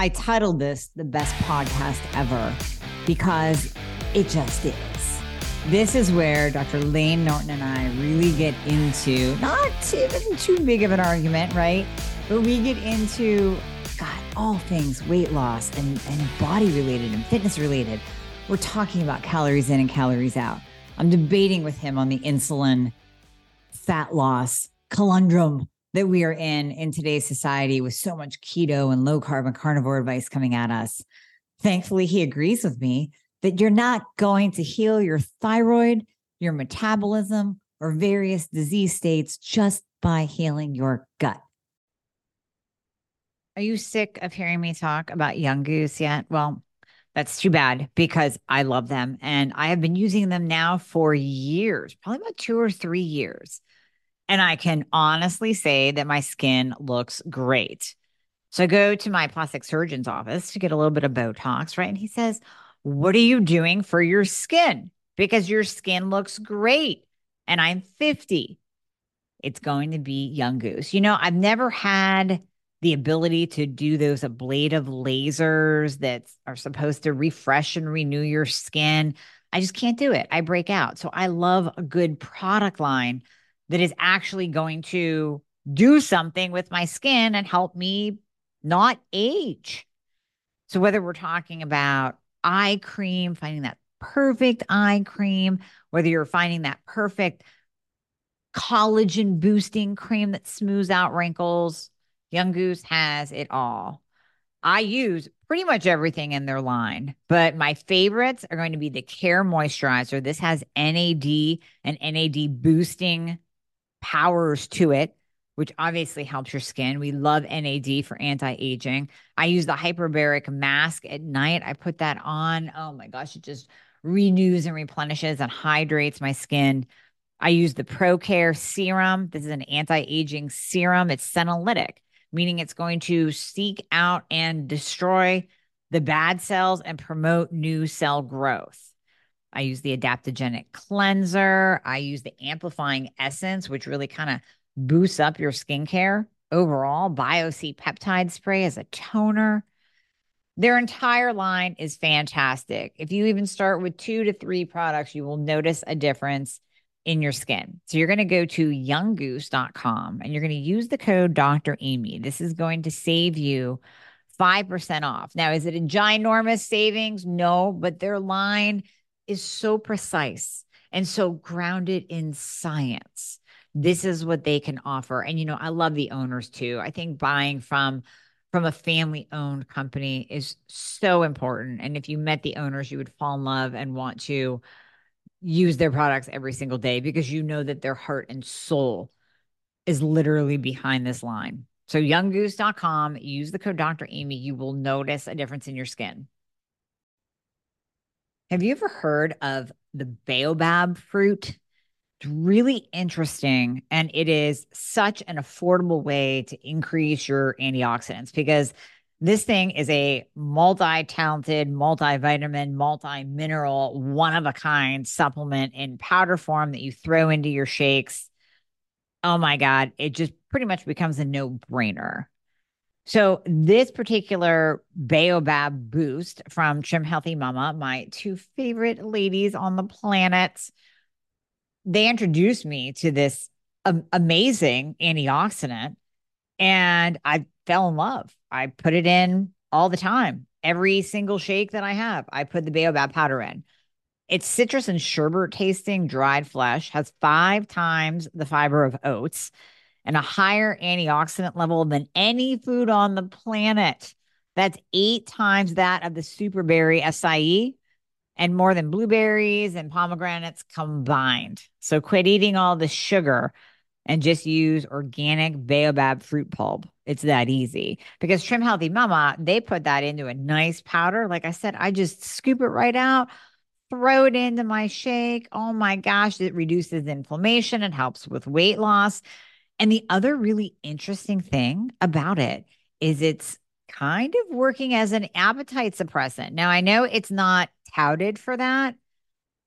I titled this the best podcast ever because it just is. This is where Dr. Layne Norton and I really get into not even too big of an argument, right? But we get into God, all things weight loss and, and body related and fitness related. We're talking about calories in and calories out. I'm debating with him on the insulin fat loss conundrum that we are in in today's society with so much keto and low carb and carnivore advice coming at us. Thankfully, he agrees with me that you're not going to heal your thyroid, your metabolism, or various disease states just by healing your gut. Are you sick of hearing me talk about Young Goose yet? Well, that's too bad because I love them and I have been using them now for years, probably about two or three years. And I can honestly say that my skin looks great. So I go to my plastic surgeon's office to get a little bit of Botox, right? And he says, What are you doing for your skin? Because your skin looks great. And I'm 50. It's going to be Young Goose. You know, I've never had the ability to do those ablative lasers that are supposed to refresh and renew your skin. I just can't do it. I break out. So I love a good product line that is actually going to do something with my skin and help me not age. So, whether we're talking about eye cream, finding that perfect eye cream, whether you're finding that perfect collagen boosting cream that smooths out wrinkles, Young Goose has it all. I use pretty much everything in their line, but my favorites are going to be the Care Moisturizer. This has NAD and NAD boosting powers to it, which obviously helps your skin. We love NAD for anti aging. I use the hyperbaric mask at night. I put that on. Oh my gosh, it just renews and replenishes and hydrates my skin. I use the ProCare serum. This is an anti aging serum. It's senolytic, meaning it's going to seek out and destroy the bad cells and promote new cell growth. I use the adaptogenic cleanser. I use the amplifying essence, which really kind of boosts up your skincare overall. BioC peptide spray as a toner. Their entire line is fantastic. If you even start with two to three products, you will notice a difference in your skin. So you're going to go to younggoose.com and you're going to use the code Dr. Amie. This is going to save you 5% off. Now, is it a ginormous savings? No, but their line is so precise and so grounded in science. This is what they can offer. And you know, I love the owners too. I think buying from from a family owned company is so important. And if you met the owners, you would fall in love and want to use their products every single day because you know that their heart and soul is literally behind this line. So younggoose.com, use the code Dr. Amie, you will notice a difference in your skin. Have you ever heard of the baobab fruit? It's really interesting. And it is such an affordable way to increase your antioxidants because this thing is a multi talented, multivitamin, multi mineral, one of a kind supplement in powder form that you throw into your shakes. Oh my God, it just pretty much becomes a no brainer. So this particular Baobab boost from Trim Healthy Mama, my two favorite ladies on the planet, they introduced me to this amazing antioxidant and I fell in love. I put it in all the time. Every single shake that I have, I put the Baobab powder in. It's citrus and sherbet tasting dried flesh, has five times the fiber of oats and a higher antioxidant level than any food on the planet. That's eight times that of the superberry acai and more than blueberries and pomegranates combined. So quit eating all the sugar and just use organic baobab fruit pulp. It's that easy because Trim Healthy Mama, they put that into a nice powder. Like I said, I just scoop it right out, throw it into my shake. Oh my gosh, it reduces inflammation and helps with weight loss. And the other really interesting thing about it is it's kind of working as an appetite suppressant. Now, I know it's not touted for that,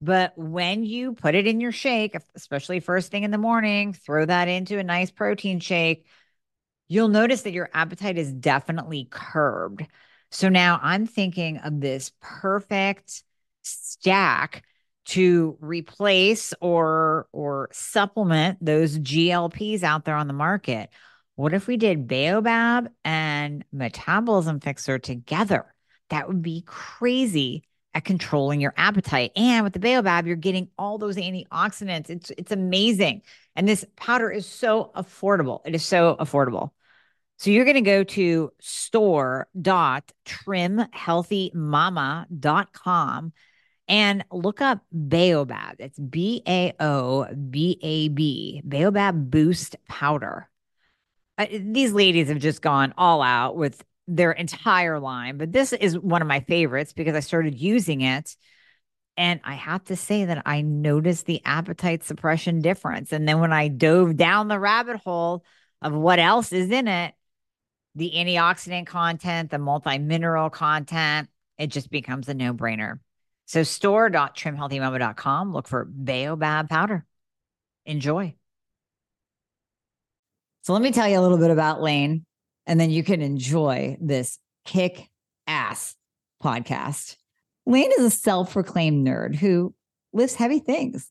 but when you put it in your shake, especially first thing in the morning, throw that into a nice protein shake, you'll notice that your appetite is definitely curbed. So now I'm thinking of this perfect stack to replace or or supplement those GLPs out there on the market. What if we did Baobab and Metabolism Fixxr together? That would be crazy at controlling your appetite. And with the Baobab, you're getting all those antioxidants. It's it's amazing. And this powder is so affordable. It is so affordable. So you're going to go to store.trimhealthymama.com and look up Baobab. It's B A O B A B, Baobab Boost Powder. Uh, these ladies have just gone all out with their entire line, but this is one of my favorites because I started using it. And I have to say that I noticed the appetite suppression difference. And then when I dove down the rabbit hole of what else is in it, the antioxidant content, the multi mineral content, it just becomes a no brainer. So store.trimhealthymama.com, look for Baobab powder. Enjoy. So let me tell you a little bit about Layne, and then you can enjoy this kick ass podcast. Layne is a self proclaimed nerd who lifts heavy things.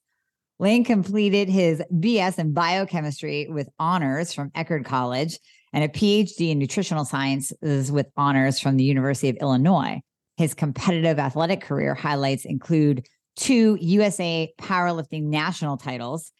Lane completed his BS in biochemistry with honors from Eckerd College and a PhD in nutritional sciences with honors from the University of Illinois. His competitive athletic career highlights include two USA powerlifting national titles,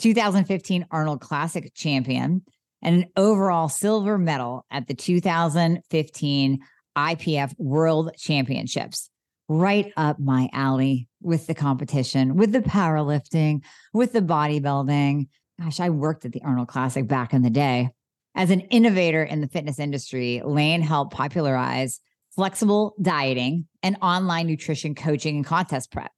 2015 Arnold Classic champion, and an overall silver medal at the 2015 IPF World Championships. Right up my alley with the competition, with the powerlifting, with the bodybuilding. Gosh, I worked at the Arnold Classic back in the day. As an innovator in the fitness industry, Layne helped popularize flexible dieting and online nutrition coaching and contest prep.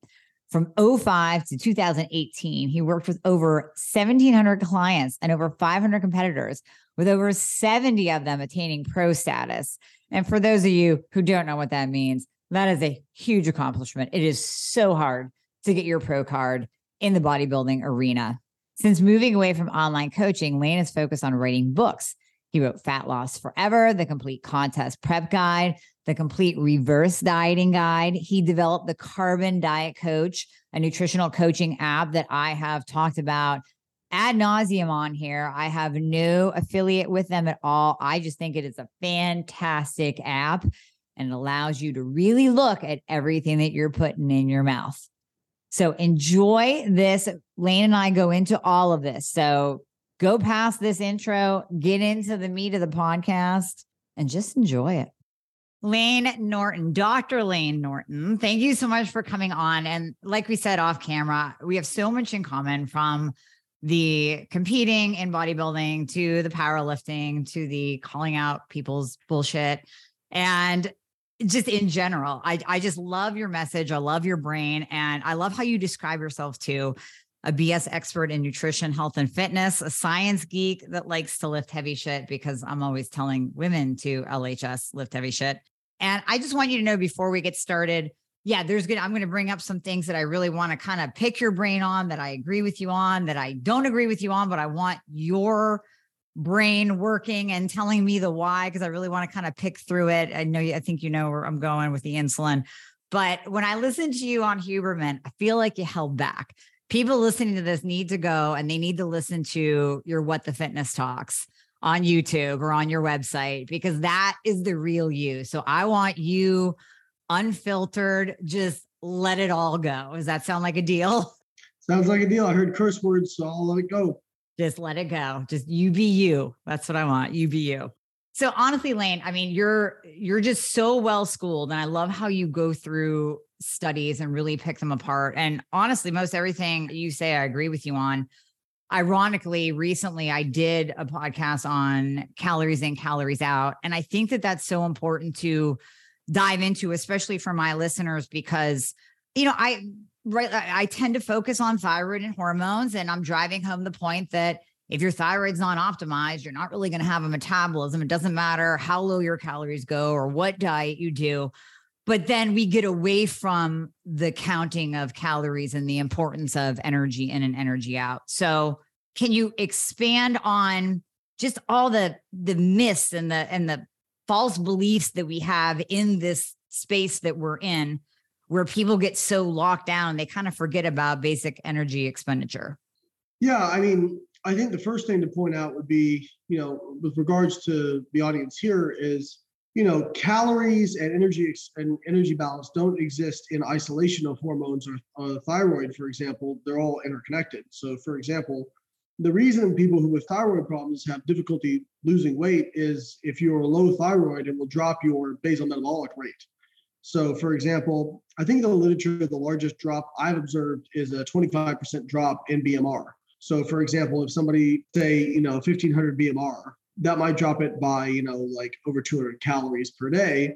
From 05 to 2018, he worked with over 1,700 clients and over 500 competitors, with over 70 of them attaining pro status. And for those of you who don't know what that means, that is a huge accomplishment. It is so hard to get your pro card in the bodybuilding arena. Since moving away from online coaching, Layne is focused on writing books. He wrote Fat Loss Forever, the complete contest prep guide, the complete reverse dieting guide. He developed the Carbon Diet Coach, a nutritional coaching app that I have talked about ad nauseum on here. I have no affiliate with them at all. I just think it is a fantastic app and it allows you to really look at everything that you're putting in your mouth. So enjoy this. Layne and I go into all of this. So go past this intro, get into the meat of the podcast, and just enjoy it. Layne Norton, Dr. Layne Norton, thank you so much for coming on. And like we said off camera, we have so much in common from the competing in bodybuilding to the powerlifting to the calling out people's bullshit and just in general. I, I just love your message. I love your brain. And I love how you describe yourself too a BS expert in nutrition, health, and fitness, a science geek that likes to lift heavy shit because I'm always telling women to LHS lift heavy shit. And I just want you to know before we get started, yeah, there's good. I'm going to bring up some things that I really want to kind of pick your brain on, that I agree with you on, that I don't agree with you on, but I want your brain working and telling me the why because I really want to kind of pick through it. I know, I think you know where I'm going with the insulin. But when I listen to you on Huberman, I feel like you held back people listening to this need to go and they need to listen to your What the Fitness Talks on YouTube or on your website because that is the real you. So I want you unfiltered, just let it all go. Does that sound like a deal? Sounds like a deal. I heard curse words, so I'll let it go. Just let it go. Just you be you. That's what I want. You be you. So honestly, Layne, I mean, you're you're just so well schooled, and I love how you go through studies and really pick them apart. And honestly, most everything you say, I agree with you on. Ironically, recently I did a podcast on calories in, calories out. And I think that that's so important to dive into, especially for my listeners, because, you know, I, right, I tend to focus on thyroid and hormones. And I'm driving home the point that if your thyroid's not optimized, you're not really going to have a metabolism. It doesn't matter how low your calories go or what diet you do but then we get away from the counting of calories and the importance of energy in and energy out. So, can you expand on just all the the myths and the and the false beliefs that we have in this space that we're in where people get so locked down they kind of forget about basic energy expenditure yeah i mean i think the first thing to point out would be you know with regards to the audience here is you know calories and energy and energy balance don't exist in isolation of hormones or uh, thyroid for example they're all interconnected so for example the reason people who with thyroid problems have difficulty losing weight is if you're low thyroid, it will drop your basal metabolic rate. So, for example, I think the literature, the largest drop I've observed is a 25% drop in BMR. So, for example, if somebody say, you know, 1500 BMR, that might drop it by, you know, like over 200 calories per day.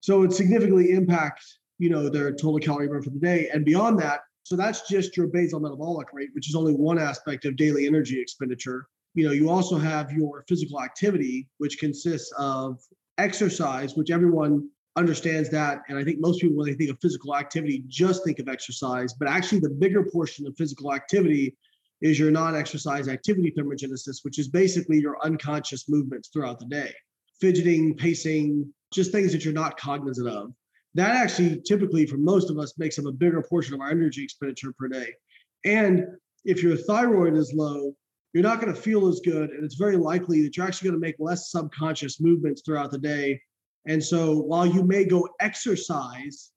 So it significantly impacts, you know, their total calorie burn for the day. And beyond that, so that's just your basal metabolic rate, which is only one aspect of daily energy expenditure. You know, you also have your physical activity, which consists of exercise, which everyone understands that. And I think most people, when they think of physical activity, just think of exercise. But actually, the bigger portion of physical activity is your non exercise activity thermogenesis, which is basically your unconscious movements throughout the day fidgeting, pacing, just things that you're not cognizant of that actually typically for most of us makes up a bigger portion of our energy expenditure per day. And if your thyroid is low, you're not going to feel as good. And it's very likely that you're actually going to make less subconscious movements throughout the day. And so while you may go exercise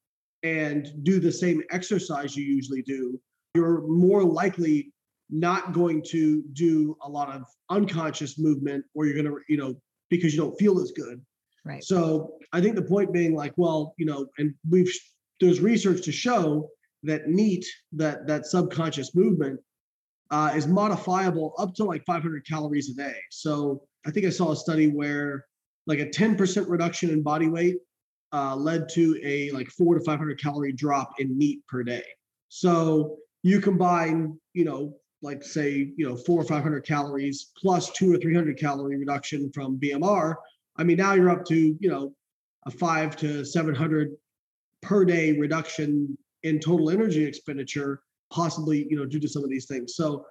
and do the same exercise you usually do, you're more likely not going to do a lot of unconscious movement or you're going to, you know, because you don't feel as good. Right. So I think the point being like, well, you know, and we've there's research to show that NEAT, that that subconscious movement, uh, is modifiable up to like 500 calories a day. So I think I saw a study where like a 10% reduction in body weight uh, led to a like four to 500 calorie drop in NEAT per day. So you combine, you know, like say, you know, four or 500 calories plus two or 300 calorie reduction from BMR, I mean, now you're up to, you know, a five to 700 per day reduction in total energy expenditure, possibly, you know, due to some of these things. So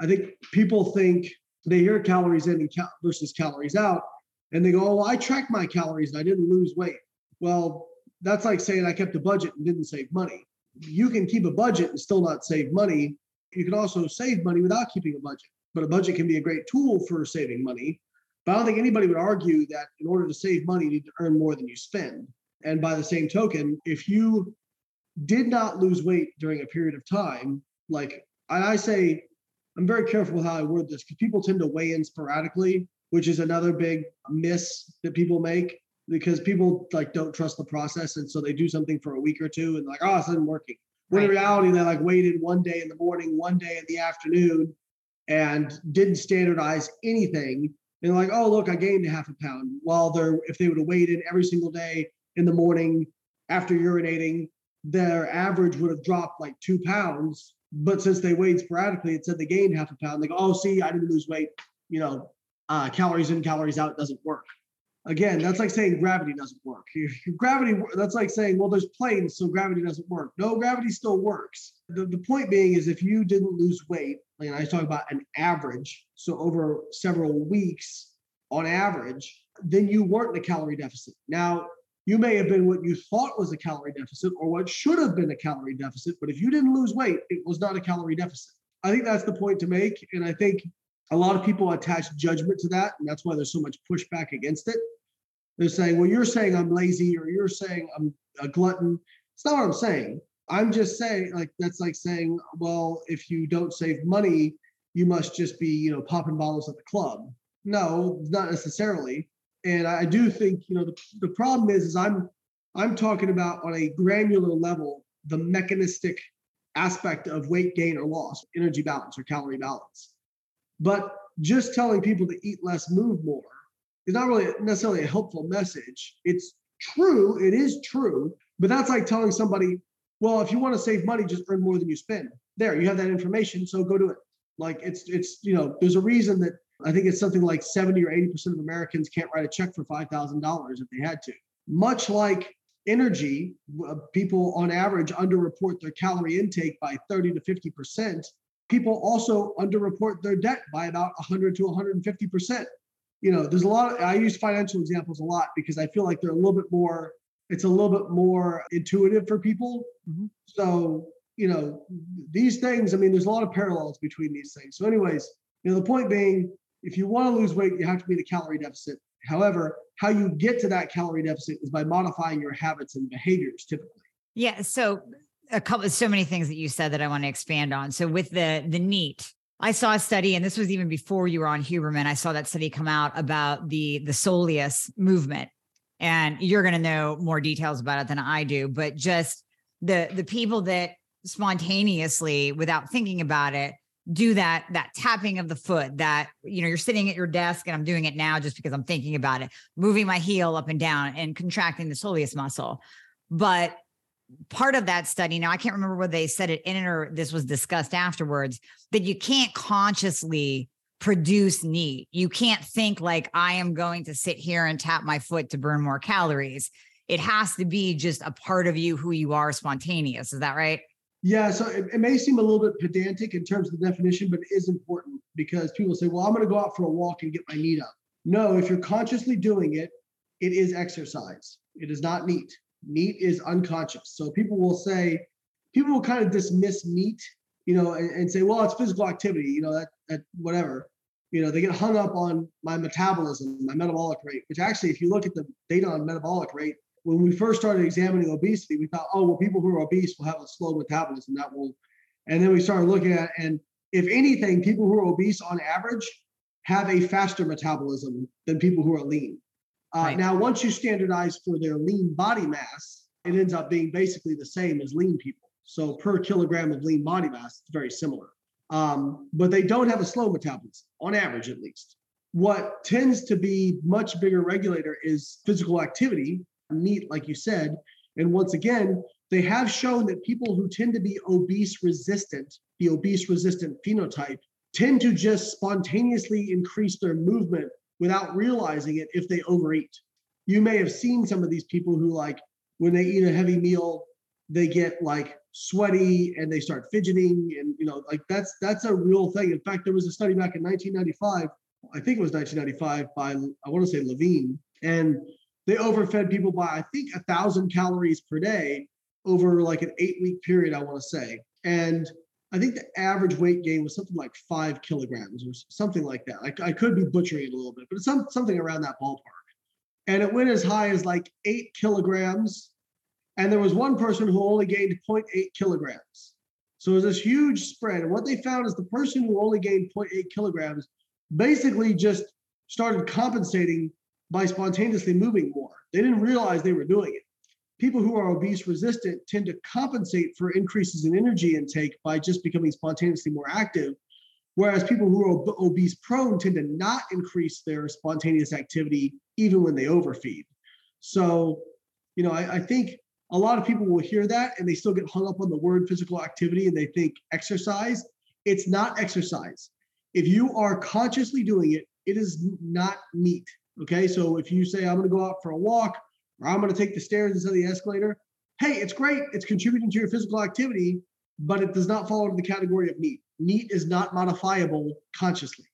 I think people think they hear calories in versus calories out, and they go, oh, well, I tracked my calories and I didn't lose weight. Well, that's like saying I kept a budget and didn't save money. You can keep a budget and still not save money. You can also save money without keeping a budget, but a budget can be a great tool for saving money. But I don't think anybody would argue that in order to save money, you need to earn more than you spend. And by the same token, if you did not lose weight during a period of time, like I say, I'm very careful with how I word this because people tend to weigh in sporadically, which is another big miss that people make because people like don't trust the process. And so they do something for a week or two and like, oh, it's not working. When right. in reality, they like waited one day in the morning, one day in the afternoon, and didn't standardize anything and like, oh look, I gained a half a pound. While they're if they would have waited every single day in the morning after urinating, their average would have dropped like two pounds. But since they weighed sporadically, it said they gained half a pound. They go, oh, see, I didn't lose weight. You know, uh, calories in, calories out doesn't work. Again, that's like saying gravity doesn't work. gravity, that's like saying, well, there's planes, so gravity doesn't work. No, gravity still works. The, the point being is if you didn't lose weight, and I was talking about an average, so over several weeks on average, then you weren't in a calorie deficit. Now, you may have been what you thought was a calorie deficit or what should have been a calorie deficit, but if you didn't lose weight, it was not a calorie deficit. I think that's the point to make. And I think a lot of people attach judgment to that. And that's why there's so much pushback against it. They're saying, well, you're saying I'm lazy or you're saying I'm a glutton. It's not what I'm saying. I'm just saying, like, that's like saying, well, if you don't save money, you must just be, you know, popping bottles at the club. No, not necessarily. And I do think, you know, the, the problem is, is I'm I'm talking about on a granular level, the mechanistic aspect of weight gain or loss, energy balance or calorie balance. But just telling people to eat less, move more is not really necessarily a helpful message. It's true, it is true, but that's like telling somebody well, if you want to save money, just earn more than you spend. There, you have that information, so go do it. Like it's it's you know, there's a reason that I think it's something like 70 or 80% of Americans can't write a check for $5,000 if they had to. Much like energy, uh, people on average underreport their calorie intake by 30 to 50%. People also underreport their debt by about 100 to 150%. You know, there's a lot of, I use financial examples a lot because I feel like they're a little bit more, it's a little bit more intuitive for people. Mm-hmm. So, you know, these things, I mean, there's a lot of parallels between these things. So, anyways, you know, the point being, if you want to lose weight, you have to be in a calorie deficit. However, how you get to that calorie deficit is by modifying your habits and behaviors typically. Yeah. So a couple so many things that you said that I want to expand on. So with the the NEAT, I saw a study, and this was even before you were on Huberman. I saw that study come out about the the soleus movement, and you're going to know more details about it than I do. But just the the people that spontaneously, without thinking about it, do that that tapping of the foot. That you know, you're sitting at your desk, and I'm doing it now just because I'm thinking about it, moving my heel up and down and contracting the soleus muscle. But part of that study now i can't remember whether they said it in it or this was discussed afterwards that you can't consciously produce NEAT. You can't think like i am going to sit here and tap my foot to burn more calories. It has to be just a part of you who you are spontaneous. Is that right? Yeah so it, it may seem a little bit pedantic in terms of the definition but it is important because people say well i'm going to go out for a walk and get my NEAT up. No if you're consciously doing it it is exercise. It is not NEAT NEAT is unconscious. So people will say, people will kind of dismiss NEAT, you know, and, and say, well, it's physical activity, you know, that, that whatever. You know, they get hung up on my metabolism, my metabolic rate, which actually, if you look at the data on metabolic rate, when we first started examining obesity, we thought, oh, well, people who are obese will have a slow metabolism. That will, and then we started looking at, and if anything, people who are obese on average have a faster metabolism than people who are lean. Uh, right. Now, once you standardize for their lean body mass, it ends up being basically the same as lean people. So per kilogram of lean body mass, it's very similar. Um, but they don't have a slow metabolism, on average at least. What tends to be much bigger regulator is physical activity, NEAT, like you said. And once again, they have shown that people who tend to be obese resistant, the obese resistant phenotype, tend to just spontaneously increase their movement without realizing it if they overeat. You may have seen some of these people who, like, when they eat a heavy meal, they get like sweaty and they start fidgeting and you know like that's that's a real thing in fact there was a study back in 1995 i think it was 1995 by i want to say levine and they overfed people by i think a thousand calories per day over like an eight week period i want to say and I think the average weight gain was something like five kilograms or something like that. I, I could be butchering it a little bit, but it's some, something around that ballpark. And it went as high as like eight kilograms. And there was one person who only gained 0.8 kilograms. So it was this huge spread. And what they found is the person who only gained 0.8 kilograms basically just started compensating by spontaneously moving more. They didn't realize they were doing it people who are obese resistant tend to compensate for increases in energy intake by just becoming spontaneously more active. Whereas people who are ob- obese prone tend to not increase their spontaneous activity even when they overfeed. So, you know, I, I think a lot of people will hear that and they still get hung up on the word physical activity and they think exercise. It's not exercise. If you are consciously doing it, it is not NEAT Okay. So if you say, I'm going to go out for a walk, or I'm going to take the stairs instead of the escalator. Hey, it's great. It's contributing to your physical activity, but it does not fall into the category of NEAT. NEAT is not modifiable consciously.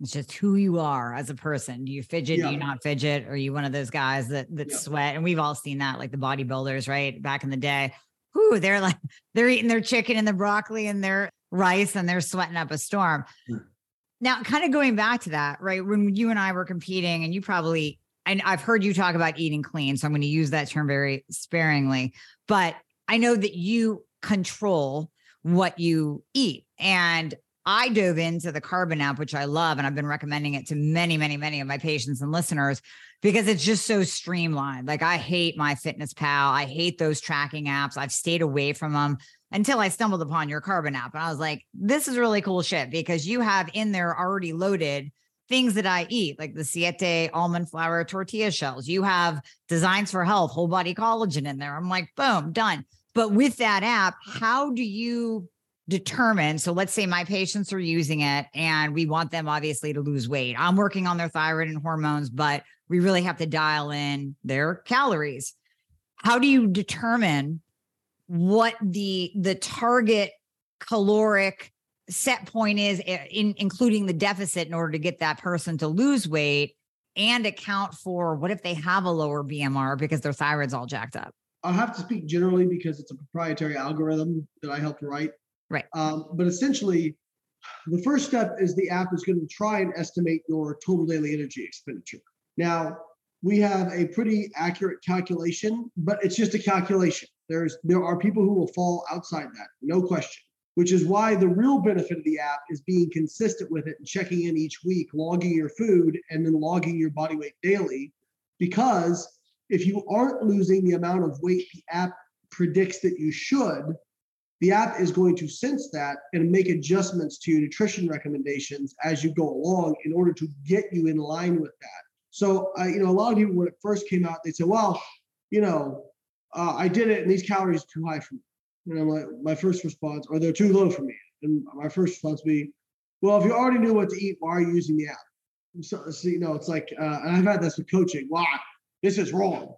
It's just who you are as a person. Do you fidget? Yeah. Do you not fidget? Are you one of those guys that that yeah. sweat? And we've all seen that, like the bodybuilders, right? Back in the day. Whoo, they're like they're eating their chicken and their broccoli and their rice and they're sweating up a storm. Hmm. Now, kind of going back to that, right? When you and I were competing, and you probably and I've heard you talk about eating clean, so I'm going to use that term very sparingly. But I know that you control what you eat. And I dove into the Carbon app, which I love, and I've been recommending it to many, many, many of my patients and listeners because it's just so streamlined. Like I hate MyFitnessPal. I hate those tracking apps. I've stayed away from them until I stumbled upon your Carbon app. And I was like, this is really cool shit because you have in there already loaded things that I eat, like the Siete almond flour tortilla shells. You have designs for health, whole body collagen in there. I'm like, boom, done. But with that app, how do you determine? So let's say my patients are using it and we want them obviously to lose weight. I'm working on their thyroid and hormones, but we really have to dial in their calories. How do you determine what the the target caloric set point is eh, in including the deficit in order to get that person to lose weight and account for what if they have a lower BMR because their thyroid's all jacked up? I'll have to speak generally because it's a proprietary algorithm that I helped write. Right. Um, but essentially, the first step is the app is going to try and estimate your total daily energy expenditure. Now, we have a pretty accurate calculation, but it's just a calculation. There's there are people who will fall outside that, no question. Which is why the real benefit of the app is being consistent with it and checking in each week, logging your food, and then logging your body weight daily. Because if you aren't losing the amount of weight the app predicts that you should, the app is going to sense that and make adjustments to your nutrition recommendations as you go along in order to get you in line with that. So, uh, you know, a lot of people when it first came out, they said, "Well, you know, uh, I did it, and these calories are too high for me." And I'm like, my first response, or they're too low for me. And my first response would be, "Well, if you already knew what to eat, why are you using the app?" So, so you know, it's like, uh, and I've had this with coaching. Why? this is wrong.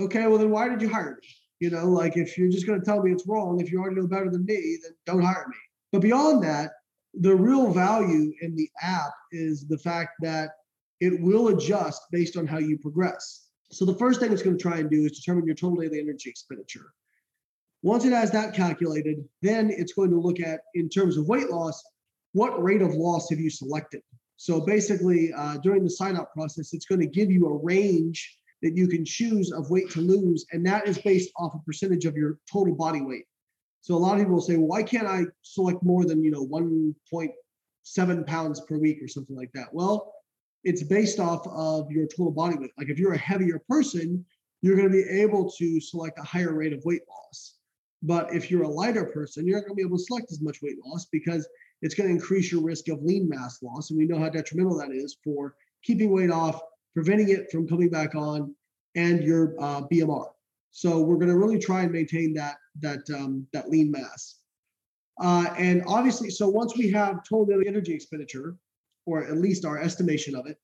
Okay, well then why did you hire me? You know, like if you're just going to tell me it's wrong, if you already know better than me, then don't hire me. But beyond that, the real value in the app is the fact that it will adjust based on how you progress. So the first thing it's going to try and do is determine your total daily energy expenditure. Once it has that calculated, then it's going to look at, in terms of weight loss, what rate of loss have you selected? So basically, uh, during the sign up process, it's going to give you a range that you can choose of weight to lose, and that is based off a percentage of your total body weight. So a lot of people will say, well, why can't I select more than you know 1.7 pounds per week or something like that? Well, it's based off of your total body weight. Like if you're a heavier person, you're going to be able to select a higher rate of weight loss. But if you're a lighter person, you're not going to be able to select as much weight loss because it's going to increase your risk of lean mass loss. And we know how detrimental that is for keeping weight off preventing it from coming back on, and your uh, BMR. So we're going to really try and maintain that that um, that lean mass. Uh, and obviously, so once we have total daily energy expenditure, or at least our estimation of it,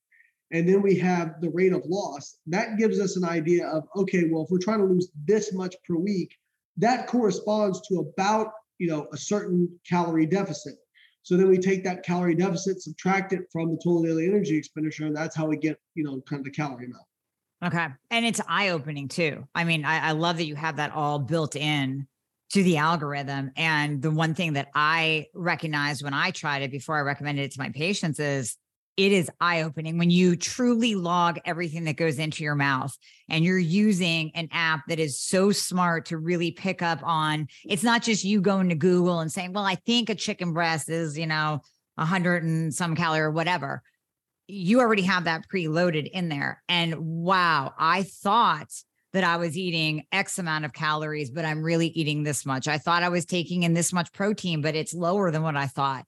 and then we have the rate of loss, that gives us an idea of okay, well, if we're trying to lose this much per week, that corresponds to about you know a certain calorie deficit. So then we take that calorie deficit, subtract it from the total daily energy expenditure, and that's how we get, you know, kind of the calorie amount. Okay. And it's eye opening too. I mean, I, I, love that you have that all built in to the algorithm. And the one thing that I recognized when I tried it before I recommended it to my patients is it is eye opening when you truly log everything that goes into your mouth and you're using an app that is so smart to really pick up on it's not just you going to Google and saying, well, I think a chicken breast is, you know, a hundred and some calorie or whatever. You already have that preloaded in there. And wow, I thought that I was eating X amount of calories, but I'm really eating this much. I thought I was taking in this much protein, but it's lower than what I thought.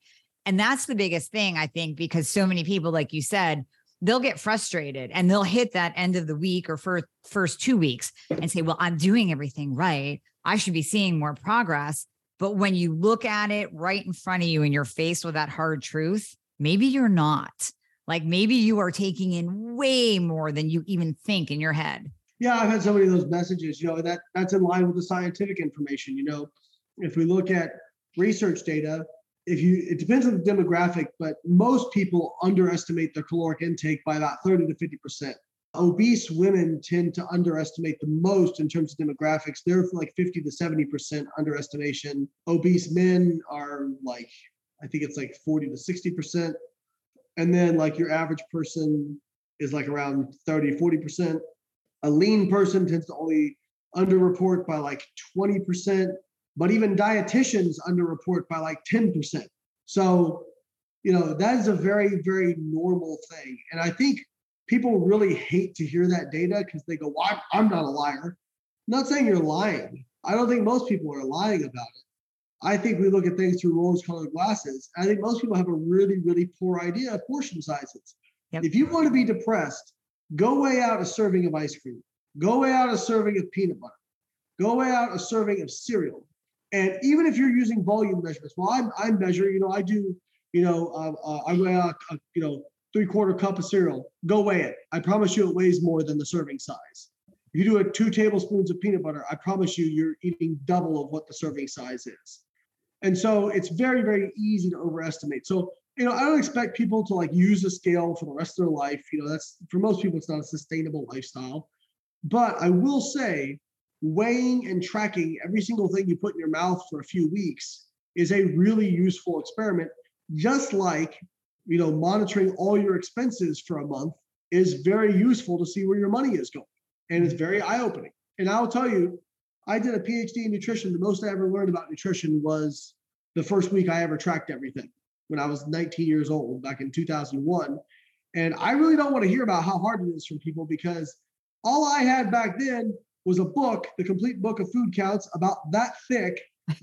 And that's the biggest thing, I think, because so many people, like you said, they'll get frustrated and they'll hit that end of the week or first first two weeks and say, well, I'm doing everything right. I should be seeing more progress. But when you look at it right in front of you and you're faced with that hard truth, maybe you're not. Like maybe you are taking in way more than you even think in your head. Yeah, I've had so many of those messages. You know, that that's in line with the scientific information. You know, if we look at research data, if you it depends on the demographic, but most people underestimate their caloric intake by about 30 to 50 percent. Obese women tend to underestimate the most in terms of demographics. They're like 50 to 70 percent underestimation. Obese men are like, I think it's like 40 to 60 percent. And then like your average person is like around 30, 40 percent. A lean person tends to only underreport by like 20 percent but even dietitians underreport by like 10%. So, you know, that is a very, very normal thing. And I think people really hate to hear that data because they go, well, I'm not a liar. I'm not saying you're lying. I don't think most people are lying about it. I think we look at things through rose colored glasses. I think most people have a really, really poor idea of portion sizes. Yep. If you want to be depressed, go weigh out a serving of ice cream, go weigh out a serving of peanut butter, go weigh out a serving of cereal, and even if you're using volume measurements, well, I, I measure, you know, I do, you know, uh, uh, I weigh a, a, you know, three quarter cup of cereal. Go weigh it. I promise you it weighs more than the serving size. If you do it two tablespoons of peanut butter, I promise you you're eating double of what the serving size is. And so it's very, very easy to overestimate. So you know, I don't expect people to like use a scale for the rest of their life. You know, that's for most people, it's not a sustainable lifestyle. But I will say, weighing and tracking every single thing you put in your mouth for a few weeks is a really useful experiment. Just like, you know, monitoring all your expenses for a month is very useful to see where your money is going. And it's very eye opening. And I'll tell you, I did a PhD in nutrition. The most I ever learned about nutrition was the first week I ever tracked everything when I was 19 years old back in 2001. And I really don't want to hear about how hard it is from people because all I had back then was a book, the complete book of food counts, about that thick.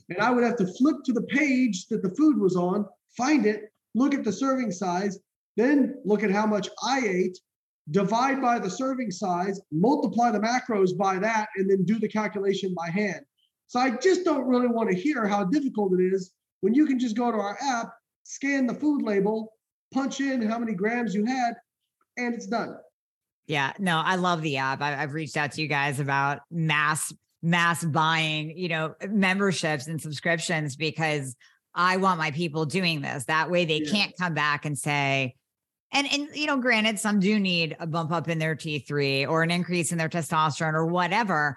And I would have to flip to the page that the food was on, find it, look at the serving size, then look at how much I ate, divide by the serving size, multiply the macros by that, and then do the calculation by hand. So I just don't really want to hear how difficult it is when you can just go to our app, scan the food label, punch in how many grams you had, and it's done. Yeah, no, I love the app. I, have reached out to you guys about mass mass buying, you know, memberships and subscriptions because I want my people doing this. That way they yeah. can't come back and say, and and you know, granted, some do need a bump up in their T3 or an increase in their testosterone or whatever.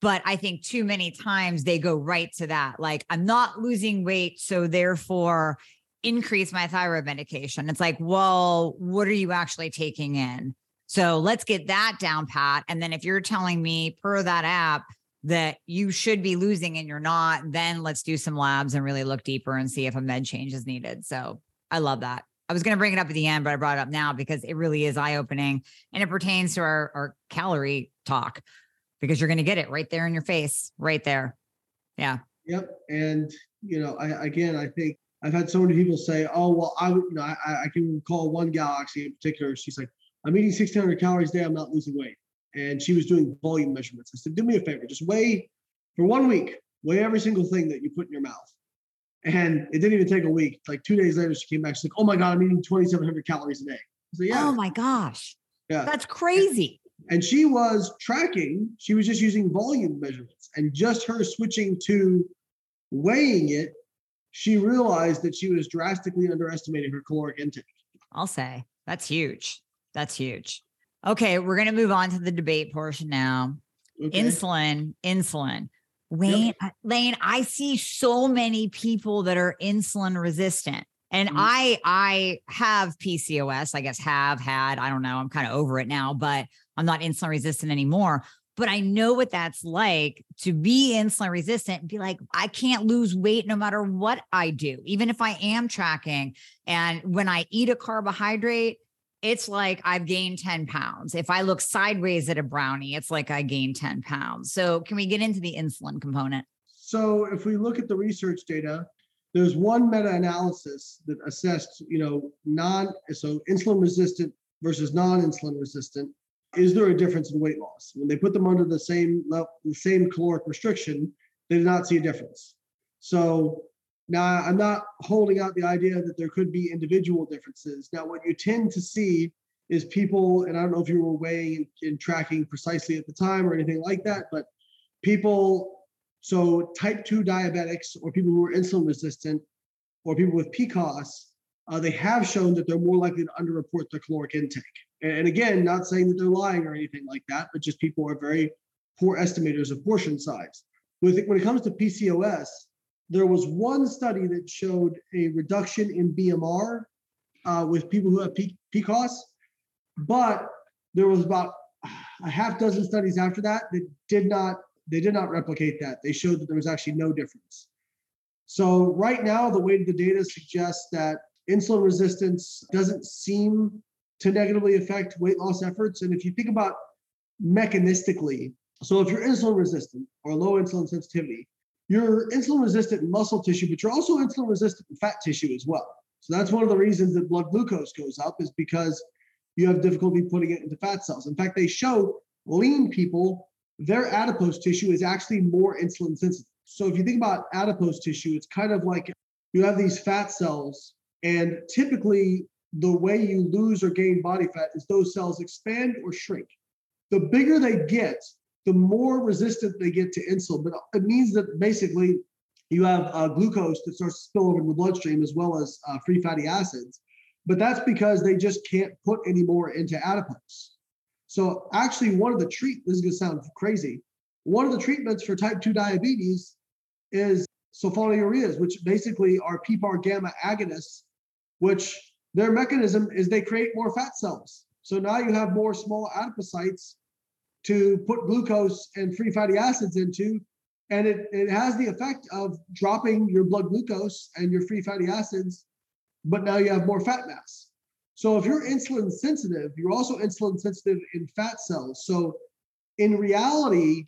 But I think too many times they go right to that. Like, I'm not losing weight. So therefore, increase my thyroid medication. It's like, well, what are you actually taking in? So let's get that down pat. And then if you're telling me per that app that you should be losing and you're not, then let's do some labs and really look deeper and see if a med change is needed. So I love that. I was going to bring it up at the end, but I brought it up now because it really is eye opening and it pertains to our, our calorie talk because you're going to get it right there in your face, right there. Yeah. Yep. And, you know, I, again, I think I've had so many people say, oh, well, I would, you know, I, I can recall one gal actually in particular. She's like, I'm eating 1600 calories a day. I'm not losing weight. And she was doing volume measurements. I said, do me a favor, just weigh for one week, weigh every single thing that you put in your mouth. And it didn't even take a week. Like two days later, she came back. She's like, oh my God, I'm eating 2,700 calories a day. I yeah. Oh my gosh. Yeah. That's crazy. And she was tracking, she was just using volume measurements. And just her switching to weighing it, she realized that she was drastically underestimating her caloric intake. I'll say that's huge. That's huge. Okay, we're going to move on to the debate portion now. Okay. Insulin, insulin. Wayne, yep. Uh, Layne, I see so many people that are insulin resistant. And mm-hmm. I I have PCOS, I guess have had, I don't know, I'm kind of over it now, but I'm not insulin resistant anymore. But I know what that's like to be insulin resistant and be like, I can't lose weight no matter what I do, even if I am tracking. And when I eat a carbohydrate, it's like I've gained 10 pounds. If I look sideways at a brownie, it's like I gained 10 pounds. So, can we get into the insulin component? So, if we look at the research data, there's one meta-analysis that assessed, you know, non so insulin resistant versus non-insulin resistant. Is there a difference in weight loss? When they put them under the same level, the same caloric restriction, they did not see a difference. So now, I'm not holding out the idea that there could be individual differences. Now, what you tend to see is people, and I don't know if you were weighing and tracking precisely at the time or anything like that, but people, so type 2 diabetics or people who are insulin resistant or people with PCOS, uh, they have shown that they're more likely to underreport their caloric intake. And, and again, not saying that they're lying or anything like that, but just people are very poor estimators of portion size. With when it comes to PCOS, there was one study that showed a reduction in BMR uh, with people who have PCOS, but there was about a half dozen studies after that that did not they did not replicate that. They showed that there was actually no difference. So right now, the weight of the data suggests that insulin resistance doesn't seem to negatively affect weight loss efforts. And if you think about mechanistically, so if you're insulin resistant or low insulin sensitivity, you're insulin resistant in muscle tissue, but you're also insulin resistant in fat tissue as well. So that's one of the reasons that blood glucose goes up is because you have difficulty putting it into fat cells. In fact, they show lean people, their adipose tissue is actually more insulin sensitive. So if you think about adipose tissue, it's kind of like you have these fat cells, and typically the way you lose or gain body fat is those cells expand or shrink. The bigger they get, the more resistant they get to insulin. But it means that basically you have uh, glucose that starts to spill over in the bloodstream as well as uh, free fatty acids. But that's because they just can't put any more into adipose. So actually, one of the treat this is going to sound crazy. One of the treatments for type 2 diabetes is sulfonylureas, which basically are PPAR gamma agonists, which their mechanism is they create more fat cells. So now you have more small adipocytes to put glucose and free fatty acids into. And it, it has the effect of dropping your blood glucose and your free fatty acids, but now you have more fat mass. So if you're insulin sensitive, you're also insulin sensitive in fat cells. So in reality,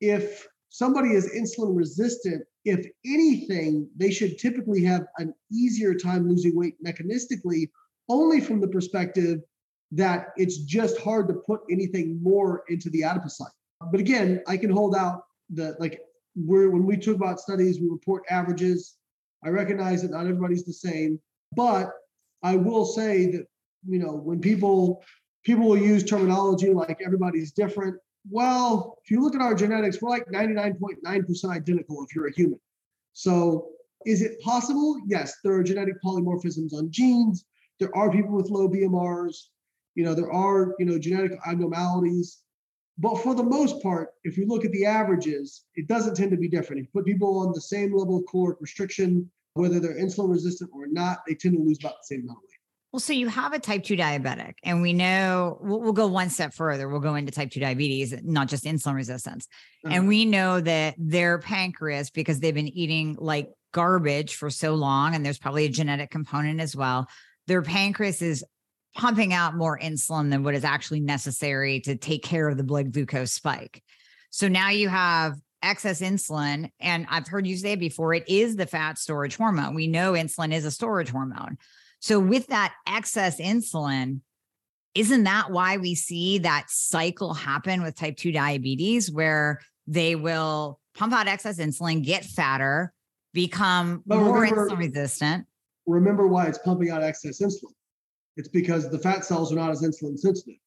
if somebody is insulin resistant, if anything, they should typically have an easier time losing weight mechanistically, only from the perspective that it's just hard to put anything more into the adipocyte. But again, I can hold out the like we're when we talk about studies, we report averages. I recognize that not everybody's the same, but I will say that you know when people people will use terminology like everybody's different. Well, if you look at our genetics, we're like 99.9% identical if you're a human. So is it possible? Yes, there are genetic polymorphisms on genes. There are people with low BMRs. You know, there are, you know, genetic abnormalities. But for the most part, if you look at the averages, it doesn't tend to be different. If you put people on the same level of caloric restriction, whether they're insulin resistant or not, they tend to lose about the same amount of weight. Well, so you have a type 2 diabetic, and we know we'll, we'll, go one step further. We'll go into type 2 diabetes, not just insulin resistance. Uh-huh. And we know that their pancreas, because they've been eating like garbage for so long, and there's probably a genetic component as well, their pancreas is pumping out more insulin than what is actually necessary to take care of the blood glucose spike. So now you have excess insulin. And I've heard you say before, it is the fat storage hormone. We know insulin is a storage hormone. So with that excess insulin, isn't that why we see that cycle happen with type 2 diabetes where they will pump out excess insulin, get fatter, become but more remember, insulin resistant? Remember why it's pumping out excess insulin. It's because the fat cells are not as insulin sensitive.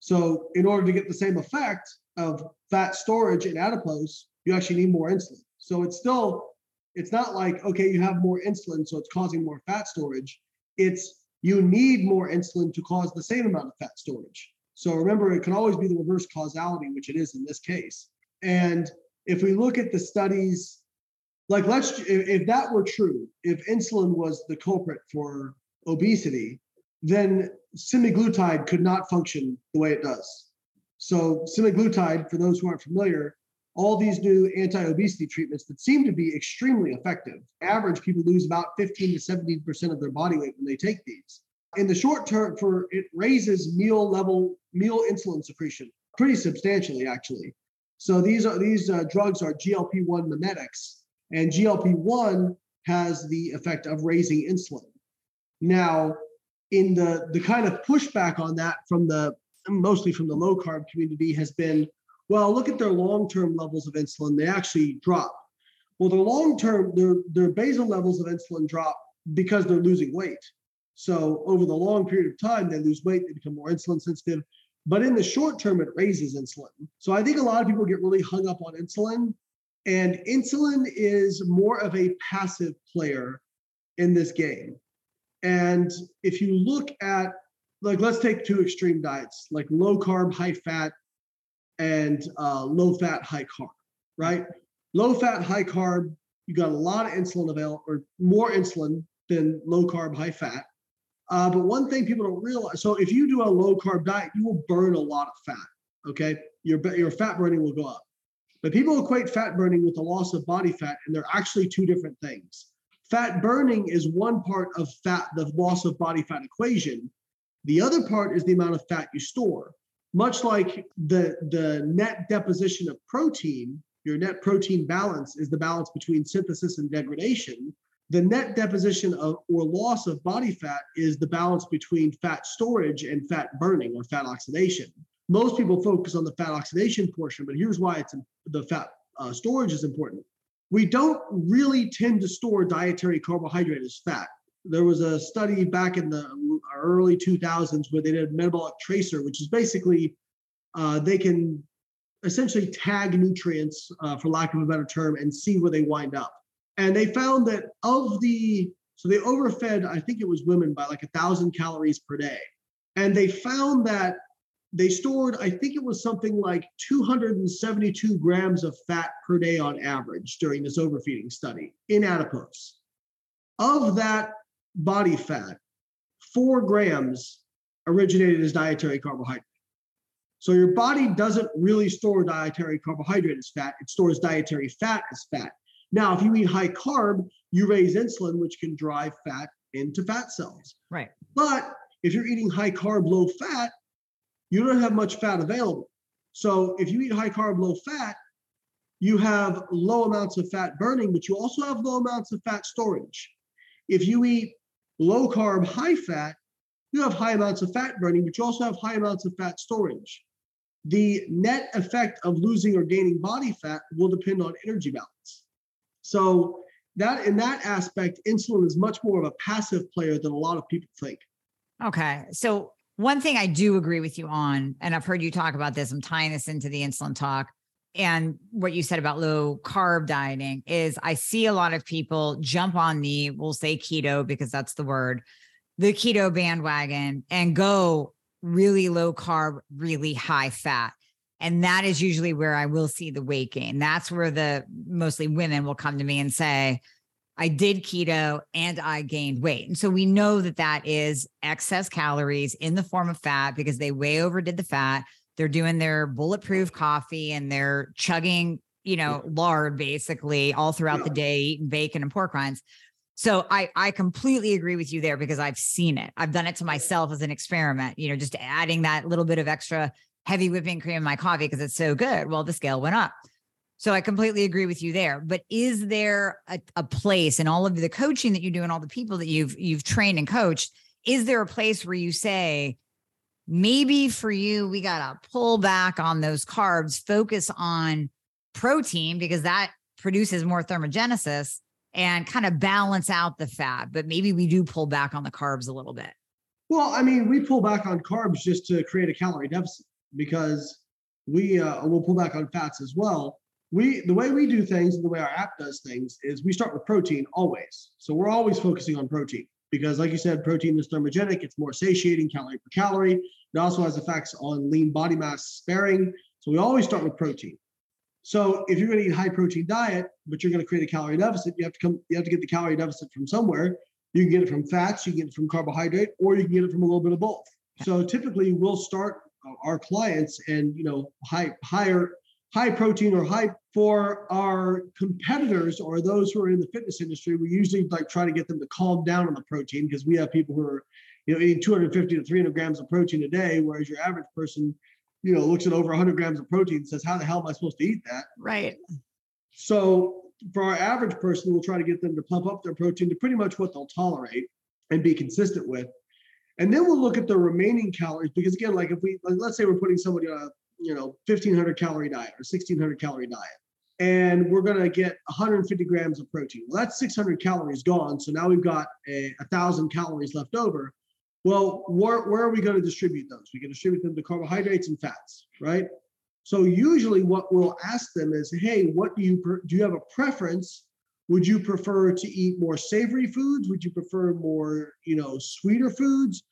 So, in order to get the same effect of fat storage in adipose, you actually need more insulin. So, it's still, it's not like, okay, you have more insulin, so it's causing more fat storage it's you need more insulin to cause the same amount of fat storage. So remember, it can always be the reverse causality, which it is in this case. And if we look at the studies, like let's if, that were true, if insulin was the culprit for obesity, then semaglutide could not function the way it does. So semaglutide, for those who aren't familiar, all these new anti-obesity treatments that seem to be extremely effective. Average people lose about 15 to 17% of their body weight when they take these. In the short term, for it raises meal level meal insulin secretion pretty substantially, actually. So these are these uh, drugs are GLP-1 mimetics, and GLP-1 has the effect of raising insulin. Now, in the the kind of pushback on that from the mostly from the low carb community has been well, look at their long-term levels of insulin. They actually drop. Well, their long-term, their, their basal levels of insulin drop because they're losing weight. So over the long period of time, they lose weight, they become more insulin sensitive. But in the short term, it raises insulin. So I think a lot of people get really hung up on insulin. And insulin is more of a passive player in this game. And if you look at, like, let's take two extreme diets, like low carb, high fat, and uh, low fat, high carb, right? Low fat, high carb, you got a lot of insulin available, or more insulin than low carb, high fat. Uh, but one thing people don't realize so if you do a low carb diet, you will burn a lot of fat. Okay. Your, your fat burning will go up. But people equate fat burning with the loss of body fat, and they're actually two different things. Fat burning is one part of fat, the loss of body fat equation. The other part is the amount of fat you store. Much like the the net deposition of protein your net protein balance is the balance between synthesis and degradation. The net deposition of or loss of body fat is the balance between fat storage and fat burning or fat oxidation. Most people focus on the fat oxidation portion but here's why it's the fat uh, storage is important we don't really tend to store dietary carbohydrate as fat there was a study back in the early 2000s where they did a metabolic tracer, which is basically uh, they can essentially tag nutrients, uh, for lack of a better term, and see where they wind up. And they found that of the, so they overfed, I think it was women by like a thousand calories per day. And they found that they stored, I think it was something like 272 grams of fat per day on average during this overfeeding study in adipose. Of that body fat, four grams originated as dietary carbohydrate. So your body doesn't really store dietary carbohydrate as fat, it stores dietary fat as fat. Now, if you eat high carb, you raise insulin, which can drive fat into fat cells. Right. But if you're eating high carb, low fat, you don't have much fat available. So if you eat high carb, low fat, you have low amounts of fat burning, but you also have low amounts of fat storage. If you eat low carb, high fat, you have high amounts of fat burning, but you also have high amounts of fat storage. The net effect of losing or gaining body fat will depend on energy balance. So that in that aspect, insulin is much more of a passive player than a lot of people think. Okay. So one thing I do agree with you on, and I've heard you talk about this, I'm tying this into the insulin talk and what you said about low carb dieting is I see a lot of people jump on the, we'll say keto because that's the word, the keto bandwagon and go really low carb, really high fat. And that is usually where I will see the weight gain. That's where the mostly women will come to me and say, I did keto and I gained weight. And so we know that that is excess calories in the form of fat because they way overdid the fat. They're doing their bulletproof coffee and they're chugging, you know, lard basically all throughout the day, eating bacon and pork rinds. So I I completely agree with you there because I've seen it. I've done it to myself as an experiment, you know, just adding that little bit of extra heavy whipping cream in my coffee because it's so good. Well, the scale went up. So I completely agree with you there. But is there a, a place in all of the coaching that you do and all the people that you've you've trained and coached? Is there a place where you say, maybe for you, we got to pull back on those carbs, focus on protein because that produces more thermogenesis and kind of balance out the fat. But maybe we do pull back on the carbs a little bit. Well, I mean, we pull back on carbs just to create a calorie deficit because we uh, will pull back on fats as well we the way we do things and the way our app does things is we start with protein always. So we're always focusing on protein because, like you said, protein is thermogenic. It's more satiating calorie per calorie. It also has effects on lean body mass sparing. So we always start with protein. So if you're going to eat high protein diet, but you're going to create a calorie deficit, you have to come. You have to get the calorie deficit from somewhere. You can get it from fats, you can get it from carbohydrate, or you can get it from a little bit of both. So typically, we'll start our clients and you know high higher high protein or high for our competitors or those who are in the fitness industry we usually like try to get them to calm down on the protein because we have people who are you know eating 250 to 300 grams of protein a day whereas your average person you know looks at over 100 grams of protein and says how the hell am i supposed to eat that? Right. So for our average person we'll try to get them to pump up their protein to pretty much what they'll tolerate and be consistent with. And then we'll look at the remaining calories because again like if we like, let's say we're putting somebody on a you know 1500 calorie diet or 1600 calorie diet. And we're going to get 150 grams of protein. Well that's 600 calories gone so now we've got a, thousand calories left over. Well where, where are we going to distribute those? We can distribute them to carbohydrates and fats right? So usually what we'll ask them is hey what do you do you have a preference? Would you prefer to eat more savory foods? Would you prefer more you know sweeter foods?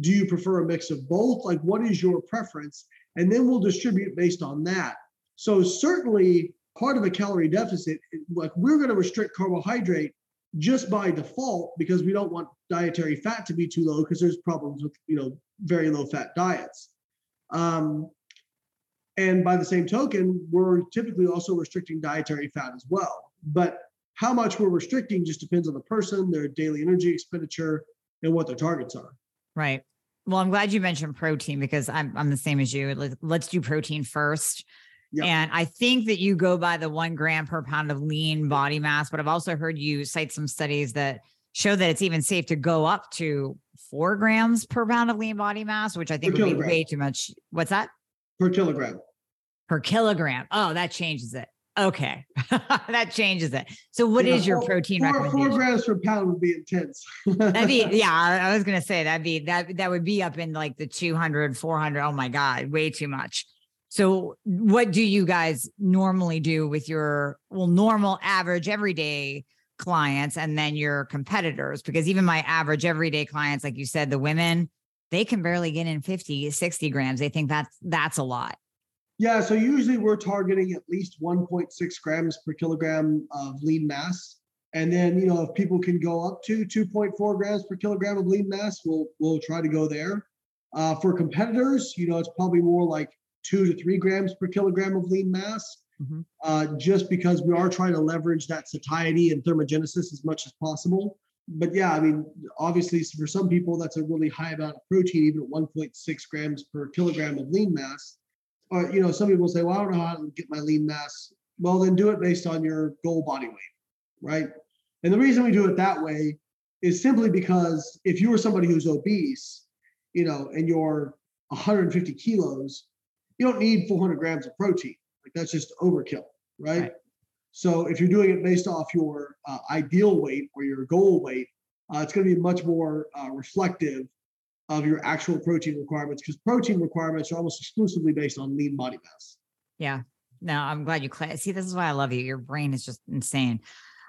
Do you prefer a mix of both? Like what is your preference and then we'll distribute based on that. So certainly part of a calorie deficit, like we're going to restrict carbohydrate just by default because we don't want dietary fat to be too low because there's problems with you know very low fat diets. Um, and by the same token, we're typically also restricting dietary fat as well. But how much we're restricting just depends on the person, their daily energy expenditure, and what their targets are. Right. Well, I'm glad you mentioned protein because I'm I'm the same as you. Let's do protein first. Yep. And I think that you go by the one gram per pound of lean body mass, but I've also heard you cite some studies that show that it's even safe to go up to four grams per pound of lean body mass, which I think per would kilogram. be way too much. What's that? Per kilogram. Per kilogram. Oh, that changes it. Okay, that changes it. So, what yeah, is your protein four, recommendation? Four grams per pound would be intense. that'd be, yeah, I was gonna say that'd be that that would be up in like the 200, 400. Oh my god, way too much. So, what do you guys normally do with your well, normal, average, everyday clients and then your competitors because even my average everyday clients like you said the women they can barely get in 50 60 grams they think that's that's a lot yeah so usually we're targeting at least 1.6 grams per kilogram of lean mass and then you know if people can go up to 2.4 grams per kilogram of lean mass we'll we'll try to go there uh, for competitors you know it's probably more like two to three grams per kilogram of lean mass mm-hmm. uh, just because we are trying to leverage that satiety and thermogenesis as much as possible. But yeah, I mean, obviously, for some people, that's a really high amount of protein, even at 1.6 grams per kilogram of lean mass. Or, you know, some people say, well, I don't know how to get my lean mass. Well, then do it based on your goal body weight, right? And the reason we do it that way is simply because if you were somebody who's obese, you know, and you're 150 kilos, you don't need 400 grams of protein. Like that's just overkill, right? right. So if you're doing it based off your uh, ideal weight or your goal weight, uh, it's going to be much more uh, reflective of your actual protein requirements because protein requirements are almost exclusively based on lean body mass. Yeah. No, I'm glad you cl- see. This is why I love you. Your brain is just insane.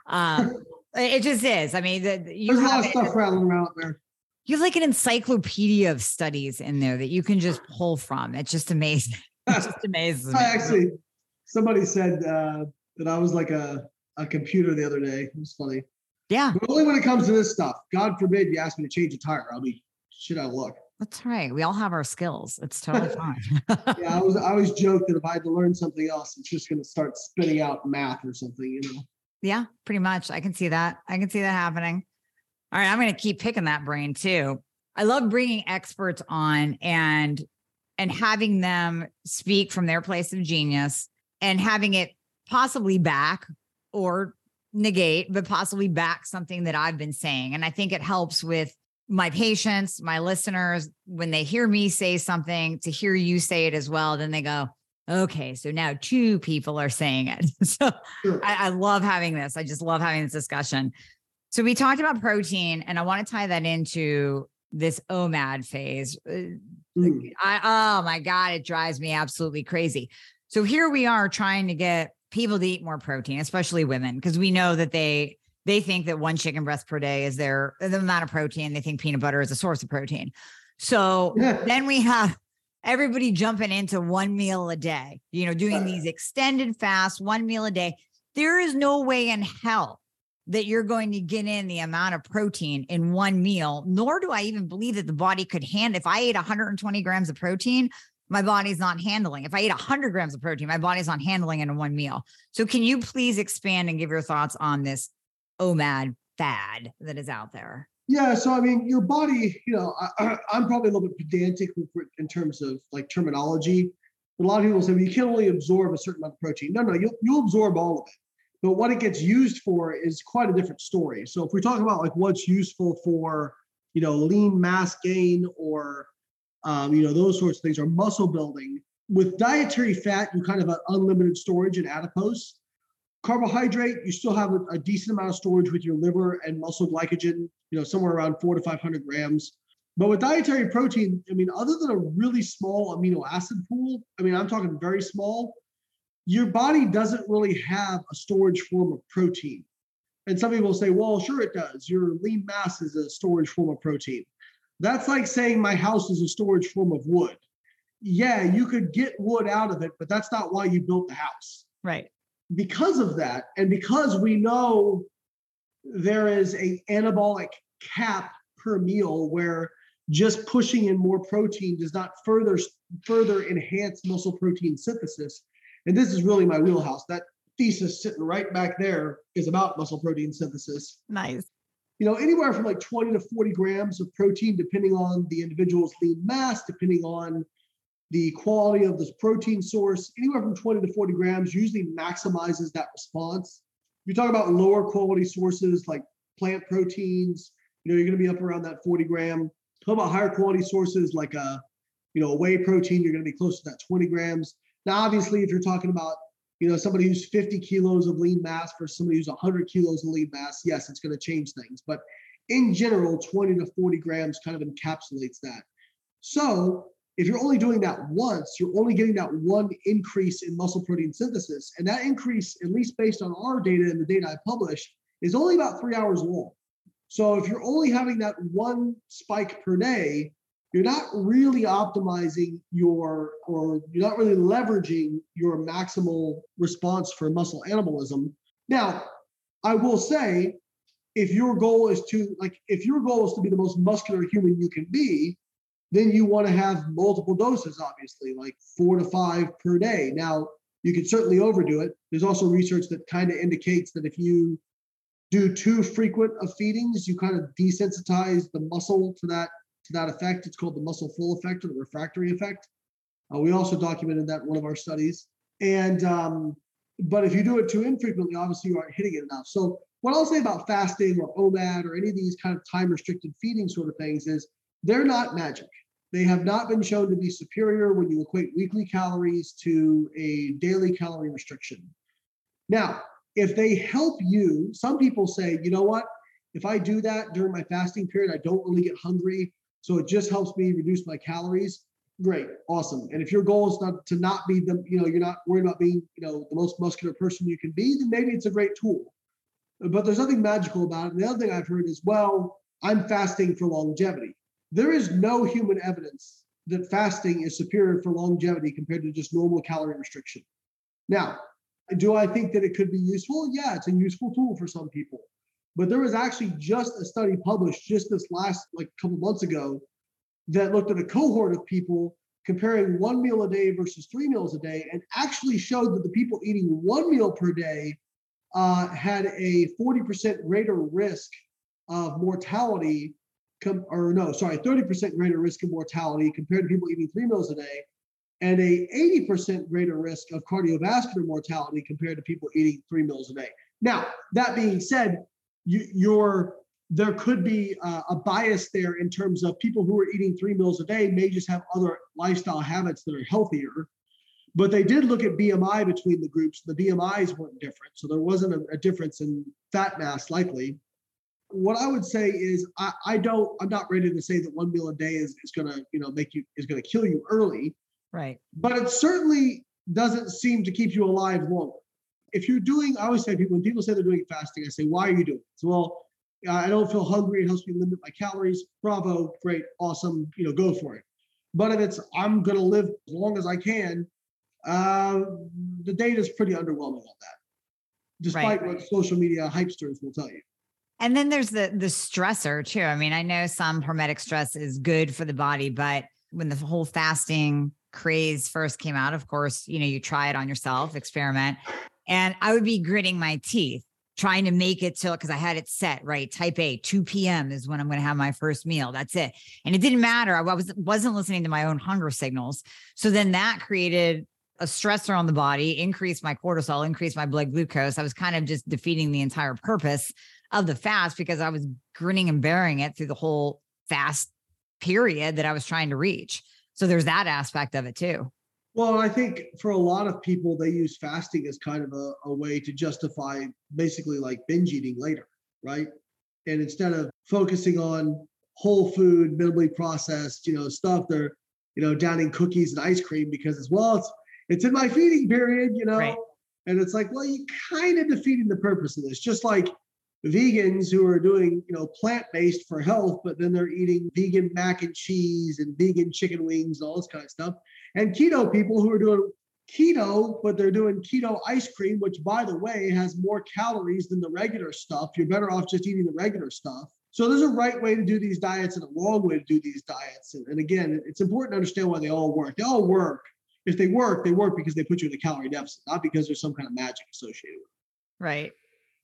Um, it just is. I mean, the, you there's a lot of stuff rattling around there. You have like an encyclopedia of studies in there that you can just pull from. It's just amazing. It's just amazing. I actually somebody said uh, that I was like a, a computer the other day. It was funny. Yeah. But only when it comes to this stuff. God forbid you ask me to change a tire. I'll be shit I look? That's right. We all have our skills. It's totally fine. yeah, I was I always joke that if I had to learn something else, it's just going to start spitting out math or something, you know. Yeah, pretty much. I can see that. I can see that happening. All right, I'm going to keep picking that brain too. I love bringing experts on and and having them speak from their place of genius and having it possibly back or negate, but possibly back something that I've been saying. And I think it helps with my patients, my listeners, when they hear me say something, to hear you say it as well, then they go, okay, so now two people are saying it. so sure. I, I love having this. I just love having this discussion. So we talked about protein, and I want to tie that into this OMAD phase. Mm. I, oh my God, it drives me absolutely crazy. So here we are trying to get people to eat more protein, especially women, because we know that they they think that one chicken breast per day is their the amount of protein. They think peanut butter is a source of protein. So yeah. then we have everybody jumping into one meal a day, you know, doing these extended fasts, one meal a day. There is no way in hell that you're going to get in the amount of protein in one meal, nor do I even believe that the body could handle. If I ate 120 grams of protein, my body's not handling. If I eat 100 grams of protein, my body's not handling it in one meal. So, can you please expand and give your thoughts on this OMAD fad that is out there? Yeah, so I mean, your body, you know, I, am probably a little bit pedantic in terms of like terminology. A lot of people say, well, you can only absorb a certain amount of protein. No, no, you'll, you'll absorb all of it. But what it gets used for is quite a different story. So if we talk about like what's useful for, you know, lean mass gain or um, you know, those sorts of things, are muscle building. With dietary fat, you kind of have unlimited storage in adipose. Carbohydrate, you still have a, a, decent amount of storage with your liver and muscle glycogen, you know, somewhere around four to 500 grams. But with dietary protein, I mean, other than a really small amino acid pool, I mean, I'm talking very small, your body doesn't really have a storage form of protein. And some people say, well, sure it does. Your lean mass is a storage form of protein. That's like saying my house is a storage form of wood. Yeah, you could get wood out of it, but that's not why you built the house. Right. Because of that, and because we know there is a anabolic cap per meal where just pushing in more protein does not further further enhance muscle protein synthesis. And this is really my wheelhouse. That thesis sitting right back there is about muscle protein synthesis. Nice you know, anywhere from like 20 to 40 grams of protein, depending on the individual's lean mass, depending on the quality of this protein source, anywhere from 20 to 40 grams usually maximizes that response. You talk about lower quality sources like plant proteins, you know, you're going to be up around that 40 gram. Talk about higher quality sources like a, you know, a whey protein, you're going to be close to that 20 grams. Now, obviously, if you're talking about you know, somebody who's 50 kilos of lean mass versus somebody who's 100 kilos of lean mass, yes, it's going to change things. But in general, 20 to 40 grams kind of encapsulates that. So if you're only doing that once, you're only getting that one increase in muscle protein synthesis. And that increase, at least based on our data and the data I published, is only about three hours long. So if you're only having that one spike per day, you're not really optimizing your or you're not really leveraging your maximal response for muscle anabolism. Now, I will say if your goal is to like if your goal is to be the most muscular human you can be, then you want to have multiple doses, obviously, like four to five per day. Now, you can certainly overdo it. There's also research that kind of indicates that if you do too frequent of feedings, you kind of desensitize the muscle to that to that effect. It's called the muscle full effect or the refractory effect. Uh, we also documented that in one of our studies. And um, but if you do it too infrequently, obviously you aren't hitting it enough. So what I'll say about fasting or OMAD or any of these kind of time restricted feeding sort of things is they're not magic. They have not been shown to be superior when you equate weekly calories to a daily calorie restriction. Now, if they help you, some people say, you know what? If I do that during my fasting period, I don't really get hungry. So it just helps me reduce my calories. Great, awesome. And if your goal is not to not be the, you know, you're not worried about being, you know, the most muscular person you can be, then maybe it's a great tool. But there's nothing magical about it. And the other thing I've heard is, well, I'm fasting for longevity. There is no human evidence that fasting is superior for longevity compared to just normal calorie restriction. Now, do I think that it could be useful? Yeah, it's a useful tool for some people. But there was actually just a study published just this last like couple months ago that looked at a cohort of people comparing one meal a day versus three meals a day and actually showed that the people eating one meal per day uh, had a 40% greater risk of mortality com- or no, sorry, 30% greater risk of mortality compared to people eating three meals a day, and a 80% greater risk of cardiovascular mortality compared to people eating three meals a day. Now, that being said, you, you're there could be uh, a bias there in terms of people who are eating three meals a day may just have other lifestyle habits that are healthier. But they did look at BMI between the groups. The BMIs weren't different. So there wasn't a, a difference in fat mass likely what I would say is I, I don't I'm not ready to say that one meal a day is, is gonna you know make you is gonna kill you early. Right. But it certainly doesn't seem to keep you alive longer. If you're doing, I always say people when people say they're doing fasting, I say, why are you doing it? So, well, I don't feel hungry. It helps me limit my calories. Bravo, great, awesome. You know, go for it. But if it's I'm gonna live as long as I can, uh, the data is pretty underwhelming on that, despite right. what social media hypesters will tell you. And then there's the the stressor too. I mean, I know some hormetic stress is good for the body, but when the whole fasting craze first came out, of course, you know, you try it on yourself, experiment. And I would be gritting my teeth trying to make it till because I had it set right. Type A, 2 p.m. is when I'm going to have my first meal. That's it. And it didn't matter. I was wasn't listening to my own hunger signals. So then that created a stressor on the body, increased my cortisol, increased my blood glucose. I was kind of just defeating the entire purpose of the fast because I was grinning and bearing it through the whole fast period that I was trying to reach. So there's that aspect of it too. Well, I think for a lot of people, they use fasting as kind of a, a way to justify basically like binge eating later, right? And instead of focusing on whole food, minimally processed, you know, stuff, they're, you know, downing cookies and ice cream because as well, it's it's in my feeding period, you know. Right. And it's like, well, you kind of defeating the purpose of this. Just like vegans who are doing you know plant-based for health but then they're eating vegan mac and cheese and vegan chicken wings and all this kind of stuff. And keto people who are doing keto but they're doing keto ice cream which by the way has more calories than the regular stuff. You're better off just eating the regular stuff. So there's a right way to do these diets and a wrong way to do these diets. And, and again it's important to understand why they all work. They all work. If they work they work because they put you in a calorie deficit not because there's some kind of magic associated with it. Right.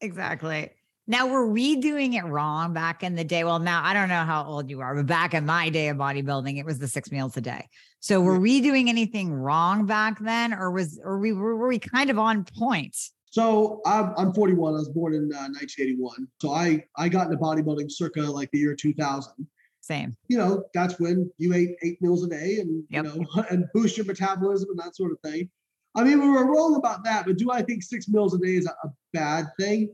Exactly now, were we doing it wrong back in the day? Well, now I don't know how old you are, but back in my day of bodybuilding, it was the six meals a day. So, were we doing anything wrong back then, or was, or we were, were we kind of on point? So I'm, I'm 41. I was born in uh, 1981. So I I got into bodybuilding circa like the year 2000. Same. You know, that's when you ate eight meals a day and yep. you know and boost your metabolism and that sort of thing. I mean, we were wrong about that, but do I think six meals a day is a, a bad thing?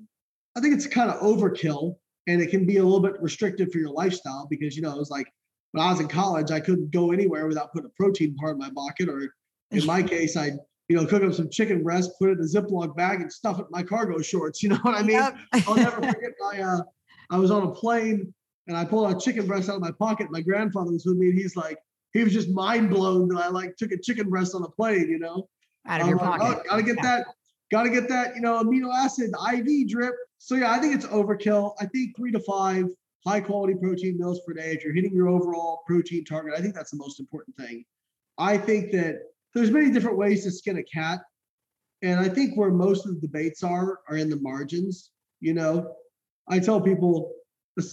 I think it's kind of overkill and it can be a little bit restrictive for your lifestyle because, you know, it's like when I was in college, I couldn't go anywhere without putting a protein part in my pocket, or in my case, I'd, you know, cook up some chicken breast, put it in a Ziploc bag, and stuff it in my cargo shorts. You know what I mean? Yep. I'll never forget my. Uh, I was on a plane and I pulled a chicken breast out of my pocket. My grandfather was with me, and he's like, he was just mind blown that I like took a chicken breast on a plane. You know, out of your like, pocket. Oh, gotta get yeah. that. Gotta get that. You know, amino acid IV drip. So yeah, I think it's overkill. I think three to five high quality protein meals per day. If you're hitting your overall protein target, I think that's the most important thing. I think that there's many different ways to skin a cat. And I think where most of the debates are are in the margins. You know, I tell people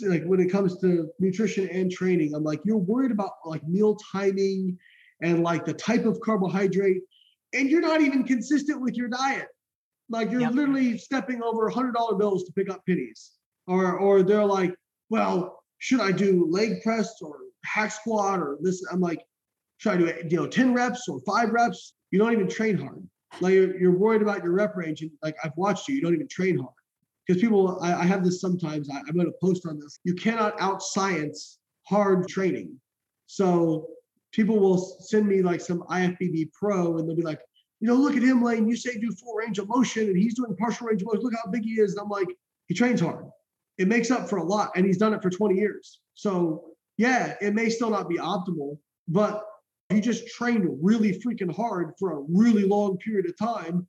like when it comes to nutrition and training, I'm like, you're worried about like meal timing and like the type of carbohydrate, and you're not even consistent with your diet. Like you're yep. literally stepping over hundred dollar bills to pick up pennies. Or or they're like, well, should I do leg press or hack squat or this? I'm like, should I do you know 10 reps or five reps? You don't even train hard. Like you're, you're worried about your rep range. And like I've watched you, you don't even train hard. Because people, I, I, have this sometimes, I, I'm going to post on this. You cannot out science hard training. So people will send me like some IFBB pro and they'll be like, you know, look at him, Layne. You say do full range of motion and he's doing partial range of motion. Look how big he is. And I'm like, he trains hard. It makes up for a lot. And he's done it for 20 years. So yeah, it may still not be optimal, but you just train really freaking hard for a really long period of time,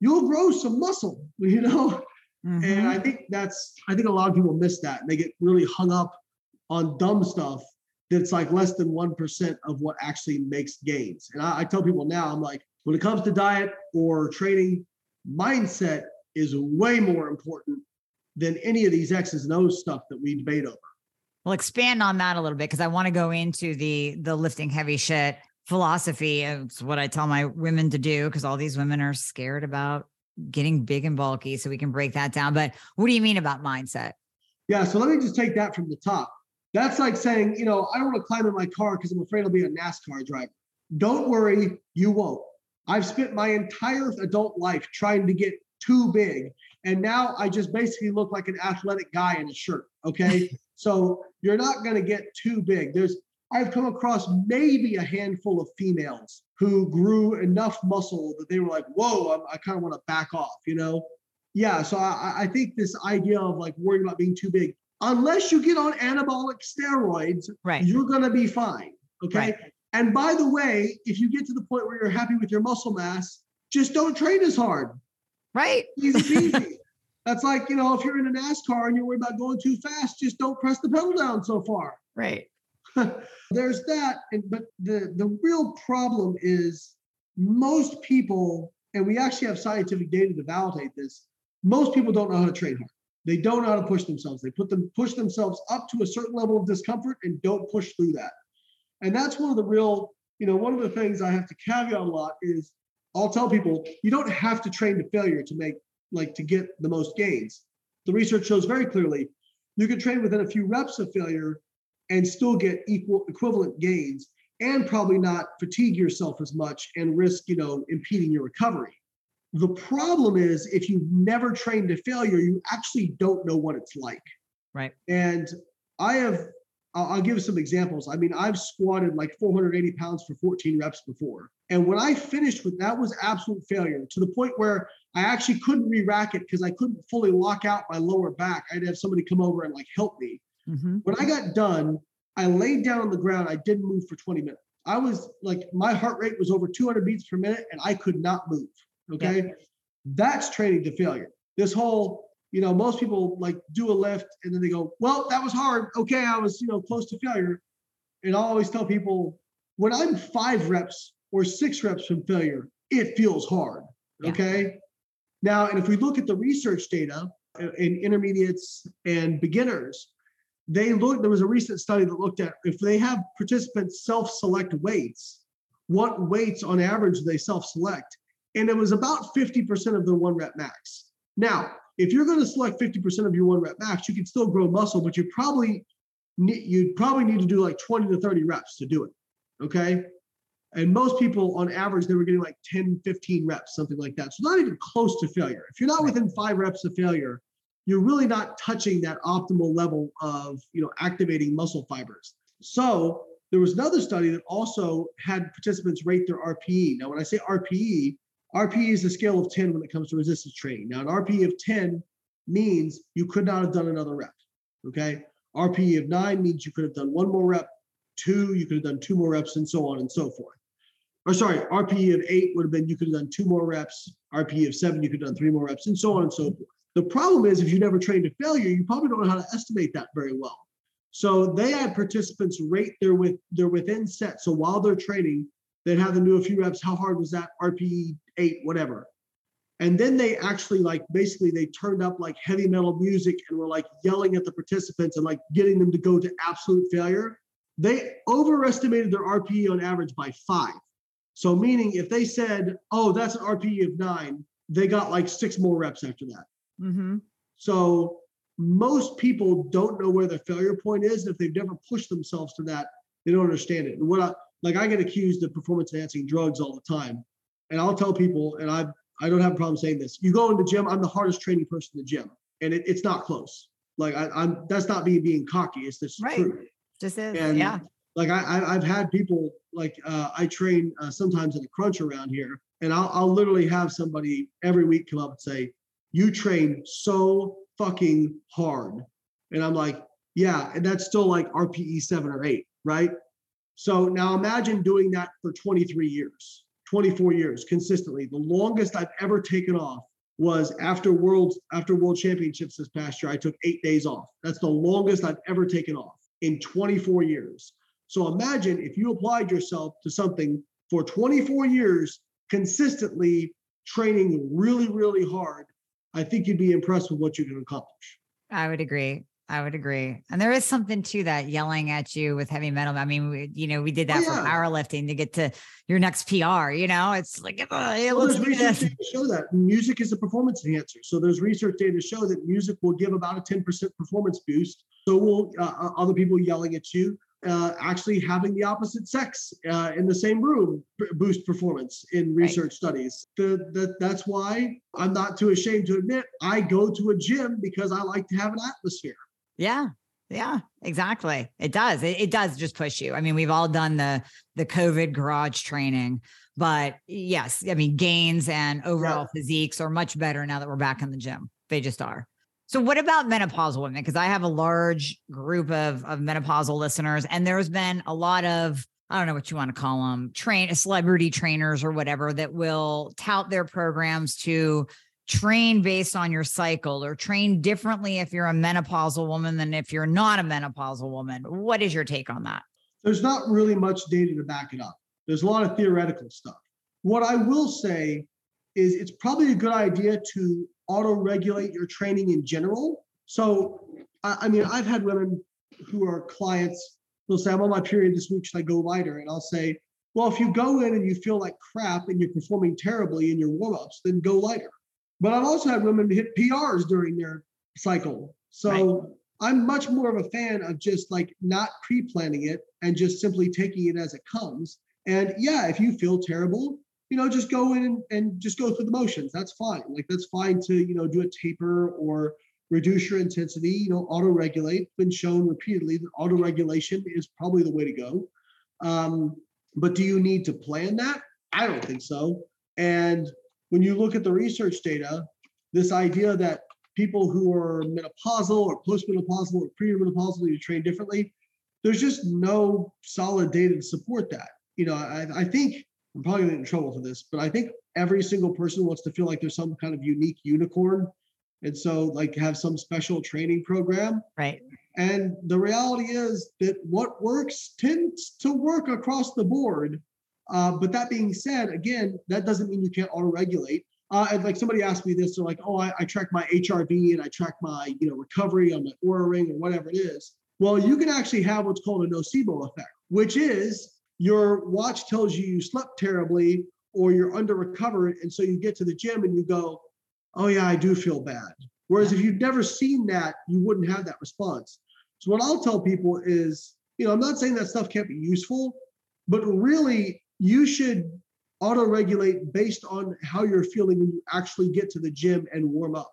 you'll grow some muscle, you know? Mm-hmm. And I think that's, I think a lot of people miss that. And they get really hung up on dumb stuff that's like less than 1% of what actually makes gains. And I, I tell people now, I'm like, when it comes to diet or training, mindset is way more important than any of these X's and O's stuff that we debate over. Well, expand on that a little bit because I want to go into the the lifting heavy shit philosophy. It's what I tell my women to do because all these women are scared about getting big and bulky. So we can break that down. But what do you mean about mindset? Yeah. So let me just take that from the top. That's like saying, you know, I don't want to climb in my car because I'm afraid I'll be a NASCAR driver. Don't worry, you won't. I've spent my entire adult life trying to get too big. And now I just basically look like an athletic guy in a shirt. Okay. so you're not going to get too big. There's I've come across maybe a handful of females who grew enough muscle that they were like, whoa, I'm, i kind of want to back off, you know? Yeah. So I, I think this idea of like worrying about being too big, unless you get on anabolic steroids, right. you're going to be fine. Okay. Right. And by the way, if you get to the point where you're happy with your muscle mass, just don't train as hard. Right. Easy peasy. That's like, you know, if you're in a NASCAR and you're worried about going too fast, just don't press the pedal down so far. Right. There's that. And, but the, the real problem is most people, and we actually have scientific data to validate this, most people don't know how to train hard. They don't know how to push themselves. They put them push themselves up to a certain level of discomfort and don't push through that. And that's one of the real, you know, one of the things I have to caveat a lot is I'll tell people you don't have to train to failure to make like to get the most gains. The research shows very clearly you can train within a few reps of failure and still get equal equivalent gains and probably not fatigue yourself as much and risk, you know, impeding your recovery. The problem is if you've never trained to failure, you actually don't know what it's like. Right. And I have, I'll, I'll give some examples. I mean, I've squatted like 480 pounds for 14 reps before. And when I finished with that was absolute failure to the point where I actually couldn't re-rack it because I couldn't fully lock out my lower back. I'd have somebody come over and like help me. Mm-hmm. When I got done, I laid down on the ground. I didn't move for 20 minutes. I was like, my heart rate was over 200 beats per minute and I could not move. Okay. Yeah. That's training to failure. This whole, you know, most people like do a lift and then they go, well, that was hard. Okay. I was, you know, close to failure. And I always tell people when I'm five reps or six reps from failure, it feels hard. Okay. Now, and if we look at the research data uh, in intermediates and beginners, they looked, there was a recent study that looked at if they have participants self-select weights, what weights on average do they self-select? And it was about 50% of their one rep max. Now, if you're going to select 50% of your one rep max, you can still grow muscle, but you probably you'd probably need to do like 20 to 30 reps to do it. Okay. And most people on average, they were getting like 10, 15 reps, something like that. So not even close to failure. If you're not within five reps of failure, you're really not touching that optimal level of you know activating muscle fibers. So there was another study that also had participants rate their RPE. Now, when I say RPE, RPE is a scale of 10 when it comes to resistance training. Now, an RPE of 10 means you could not have done another rep. Okay. RPE of nine means you could have done one more rep, two, you could have done two more reps, and so on and so forth. Or sorry, RPE of eight would have been you could have done two more reps, RPE of seven, you could have done three more reps, and so on and so forth. The problem is if you never trained to failure, you probably don't know how to estimate that very well. So they had participants rate their with their within set. So while they're training, they'd have them do a few reps. How hard was that? RPE eight, whatever. And then they actually like basically they turned up like heavy metal music and were like yelling at the participants and like getting them to go to absolute failure. They overestimated their RPE on average by five. So meaning if they said, "Oh, that's an RPE of nine, they got like six more reps after that. Mm-hmm. So most people don't know where their failure point is. And if they've never pushed themselves to that, they don't understand it. And what I like, I get accused of performance enhancing drugs all the time. And I'll tell people, and I I don't have a problem saying this. You go in the gym, I'm the hardest training person in the gym, and it, it's not close. Like I, am that's not me being cocky. It's just right. true. Just is. And yeah. Like I, I have had people like uh, I train uh, sometimes in a crunch around here, and I'll I'll literally have somebody every week come up and say, "You train so fucking hard," and I'm like, "Yeah," and that's still like RPE seven or eight, right? So now imagine doing that for 23 years. 24 years consistently. The longest I've ever taken off was after world after world championships this past year. I took eight days off. That's the longest I've ever taken off in 24 years. So imagine if you applied yourself to something for 24 years consistently training really, really hard. I think you'd be impressed with what you can accomplish. I would agree. I would agree. And there is something to that yelling at you with heavy metal. I mean, we, you know, we did that oh, yeah. for powerlifting to get to your next PR, you know, it's like, it well, there's research data to show that music is a performance enhancer. So there's research data to show that music will give about a 10% performance boost. So will uh, uh, other people yelling at you. Uh, actually having the opposite sex uh, in the same room boost performance in research right. studies. The, the, that's why I'm not too ashamed to admit I go to a gym because I like to have an atmosphere. Yeah. Yeah, exactly. It does. It, it, does just push you. I mean, we've all done the the COVID garage training, but yes, I mean, gains and overall yeah. physiques are much better now that we're back in the gym. They just are. So, what about menopausal women? Because I have a large group of of menopausal listeners, and there's been a lot of I don't know what you want to call them, train celebrity trainers or whatever that will tout their programs to train based on your cycle or train differently if you're a menopausal woman than if you're not a menopausal woman. What is your take on that? There's not really much data to back it up. There's a lot of theoretical stuff. What I will say is it's probably a good idea to auto regulate your training in general. So, I, mean, I've had women who are clients, they'll say, I'm on my period this week, should I go lighter? And I'll say, well, if you go in and you feel like crap and you're performing terribly in your warm ups, then go lighter. But I've also had women hit PRs during their cycle. So right. I'm much more of a fan of just like not pre planning it and just simply taking it as it comes. And yeah, if you feel terrible, you know, just go in and, and just go through the motions. That's fine. Like that's fine to, you know, do a taper or reduce your intensity, you know, auto regulate. Been shown repeatedly that auto regulation is probably the way to go. Um, but do you need to plan that? I don't think so. And when you look at the research data, this idea that people who are menopausal or postmenopausal or premenopausal need to train differently, there's just no solid data to support that. You know, I, I think I'm probably gonna get in trouble for this, but I think every single person wants to feel like there's some kind of unique unicorn. And so like have some special training program. Right. And the reality is that what works tends to work across the board. Uh, but that being said, again, that doesn't mean you can't auto-regulate. Uh, and like somebody asked me this, they're like, "Oh, I, I track my HRV and I track my you know recovery on my Oura ring or whatever it is." Well, you can actually have what's called a nocebo effect, which is your watch tells you you slept terribly or you're under recovered, and so you get to the gym and you go, "Oh yeah, I do feel bad." Whereas if you've never seen that, you wouldn't have that response. So what I'll tell people is, you know, I'm not saying that stuff can't be useful, but really you should auto regulate based on how you're feeling when you actually get to the gym and warm up.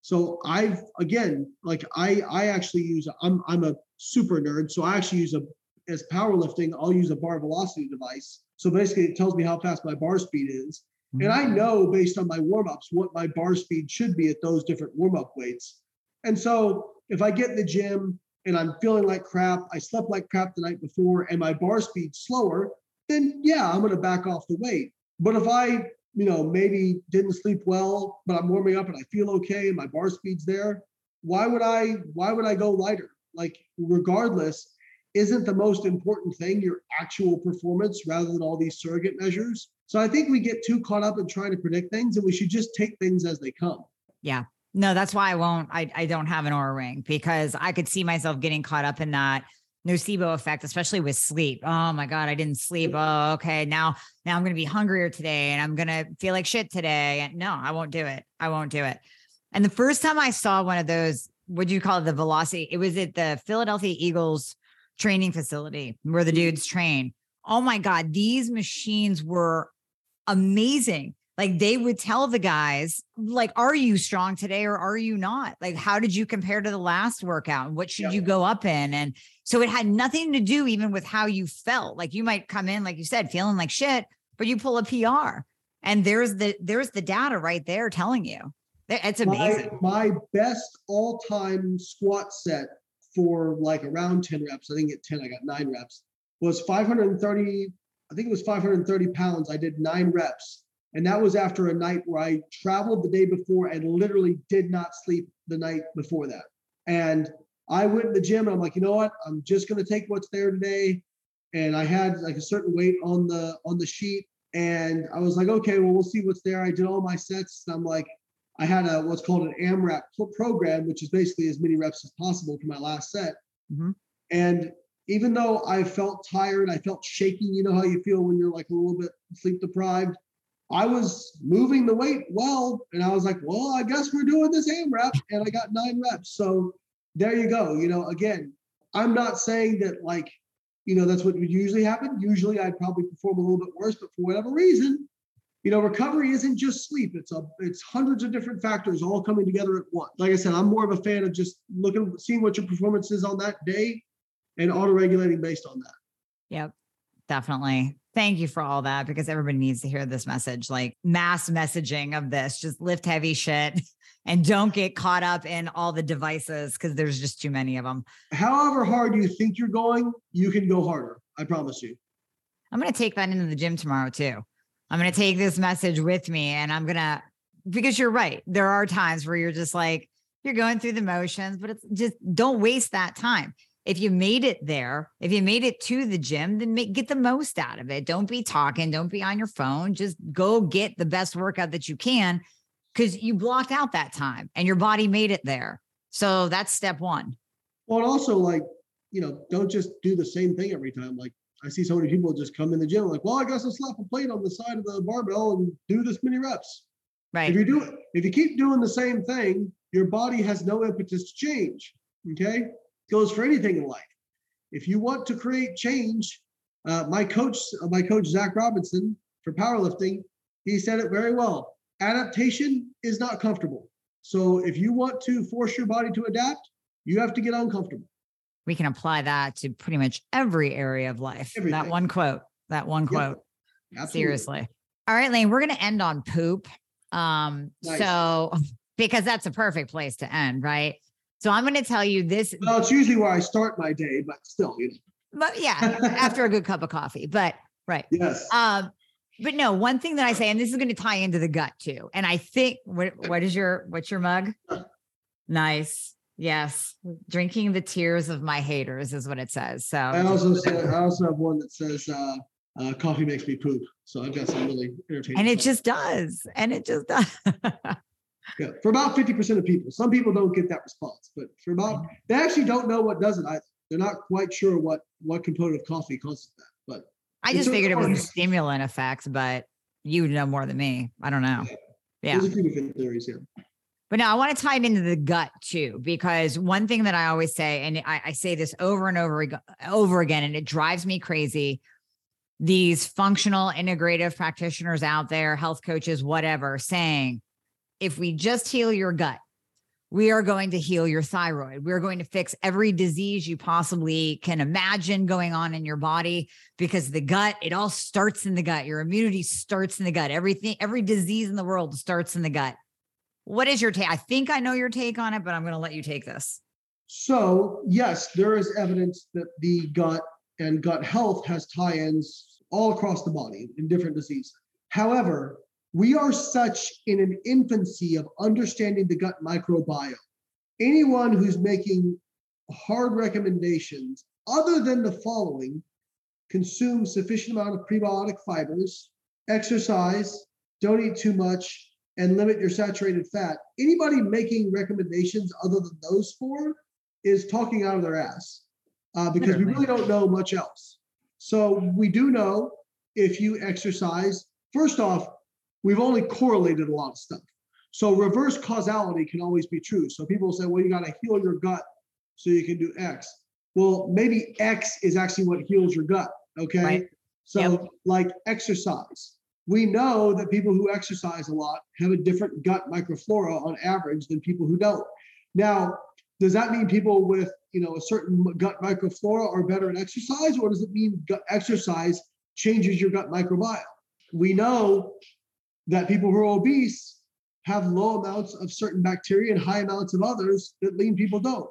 So I've again, like I I actually use I'm I'm a super nerd, so I actually use a as powerlifting, I'll use a bar velocity device. So basically it tells me how fast my bar speed is. Mm-hmm. And I know based on my warm ups what my bar speed should be at those different warm up weights. And so if I get in the gym and I'm feeling like crap, I slept like crap the night before, and my bar speed's slower, then yeah, I'm going to back off the weight. But if I, you know, maybe didn't sleep well, but I'm warming up and I feel okay and my bar speed's there, why would I why would I go lighter? Like regardless, isn't the most important thing your actual performance rather than all these surrogate measures? So I think we get too caught up in trying to predict things and we should just take things as they come. Yeah. No, that's why I won't I I don't have an Oura ring because I could see myself getting caught up in that nocebo effect, especially with sleep. Oh my God, I didn't sleep. Oh, okay. Now, now I'm going to be hungrier today and I'm going to feel like shit today. And no, I won't do it. I won't do it. And the first time I saw one of those, what do you call it? The velocity, it was at the Philadelphia Eagles training facility where the mm-hmm. dudes train. Oh my God, these machines were amazing. Like they would tell the guys, like, are you strong today or are you not? Like, how did you compare to the last workout? What should you go up in? And so it had nothing to do even with how you felt. Like you might come in, like you said, feeling like shit, but you pull a PR. And there's the there's the data right there telling you. It's amazing. My, my best all-time squat set for like around 10 reps, I didn't get 10, I got nine reps, was 530, I think it was 530 pounds. I did nine reps. And that was after a night where I traveled the day before and literally did not sleep the night before that. And I went to the gym and I'm like, you know what? I'm just going to take what's there today. And I had like a certain weight on the on the sheet, and I was like, okay, well, we'll see what's there. I did all my sets. I'm like, I had a what's called an AMRAP program, which is basically as many reps as possible for my last set. Mm-hmm. And even though I felt tired, I felt shaking. You know how you feel when you're like a little bit sleep deprived. I was moving the weight well, and I was like, well, I guess we're doing this rep." and I got nine reps. So there you go. You know, again, I'm not saying that like, you know, that's what would usually happen. Usually I'd probably perform a little bit worse, but for whatever reason, you know, recovery isn't just sleep. It's a it's hundreds of different factors all coming together at once. Like I said, I'm more of a fan of just looking, seeing what your performance is on that day and auto-regulating based on that. Yep. Definitely. Thank you for all that because everybody needs to hear this message like mass messaging of this. Just lift heavy shit and don't get caught up in all the devices because there's just too many of them. However hard you think you're going, you can go harder. I promise you. I'm going to take that into the gym tomorrow too. I'm going to take this message with me and I'm going to, because you're right. There are times where you're just like, you're going through the motions, but it's just don't waste that time if you made it there, if you made it to the gym, then make, get the most out of it. Don't be talking, don't be on your phone. Just go get the best workout that you can because you blocked out that time and your body made it there. So that's step one. Well, also like, you know, don't just do the same thing every time. Like I see so many people just come in the gym like, well, I guess I'll slap a plate on the side of the barbell and do this many reps. Right. If you do it, if you keep doing the same thing, your body has no impetus to change. Okay goes for anything in life. If you want to create change, uh, my coach, uh, my coach Zach Robinson for powerlifting, he said it very well. Adaptation is not comfortable. So if you want to force your body to adapt, you have to get uncomfortable. We can apply that to pretty much every area of life. Everything. That one quote. That one quote. Seriously. All right, Layne, we're going to end on poop. Um, nice. so because that's a perfect place to end, right? So I'm going to tell you this. Well, it's usually where I start my day, but still, you know. But yeah, after a good cup of coffee. But right. Yes. Um, but no, one thing that I say, and this is going to tie into the gut too. And I think what what is your what's your mug? Nice. Yes. Drinking the tears of my haters is what it says. So I also say I also have one that says uh, uh, coffee makes me poop. So I've got some really entertaining. And it just does. And it just does. Yeah, for about 50% of people. Some people don't get that response, but for about they actually don't know what does it either. They're not quite sure what what component of coffee causes that. But I just figured it was a stimulant effect, but you know more than me. I don't know. Yeah. yeah. There's a few different theories here. But now I want to tie it into the gut too, because one thing that I always say, and I, I say this over and over, over again, and it drives me crazy. These functional integrative practitioners out there, health coaches, whatever, saying if we just heal your gut, we are going to heal your thyroid. We're going to fix every disease you possibly can imagine going on in your body because the gut, it all starts in the gut. Your immunity starts in the gut. Everything, every disease in the world starts in the gut. What is your take? I think I know your take on it, but I'm going to let you take this. So, yes, there is evidence that the gut and gut health has tie ins all across the body in different diseases. However, we are such in an infancy of understanding the gut microbiome. Anyone who's making hard recommendations other than the following consume sufficient amount of prebiotic fibers, exercise, don't eat too much, and limit your saturated fat. Anybody making recommendations other than those four is talking out of their ass uh, because we really don't know much else. So we do know if you exercise, first off, we've only correlated a lot of stuff. So reverse causality can always be true. So people say, well, you got to heal your gut so you can do X. Well, maybe X is actually what heals your gut. Okay. Right. So, yep. like exercise, we know that people who exercise a lot have a different gut microflora on average than people who don't. Now, does that mean people with you know a certain gut microflora are better at exercise, or does it mean gut exercise changes your gut microbiome? We know that people who are obese have low amounts of certain bacteria and high amounts of others that lean people don't.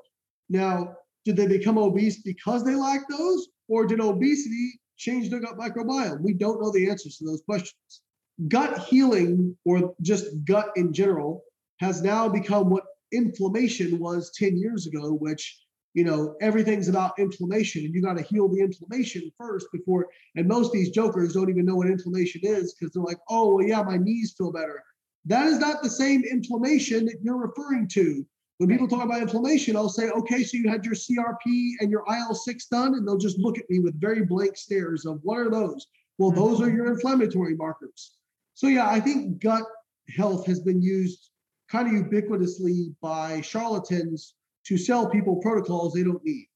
Now, did they become obese because they lack those, or did obesity change their gut microbiome? We don't know the answers to those questions. Gut healing, or just gut in general, has now become what inflammation was 10 years ago, which you know everything's about inflammation and you got to heal the inflammation first before and most of these jokers don't even know what inflammation is because they're like oh well yeah my knees feel better. That is not the same inflammation that you're referring to. When people talk about inflammation i'll say okay so you had your crp and your il-6 done? And they'll just look at me with very blank stares of what are those? Well mm-hmm. those are your inflammatory markers. So yeah i think gut health has been used kind of ubiquitously by charlatans to sell people protocols they don't need.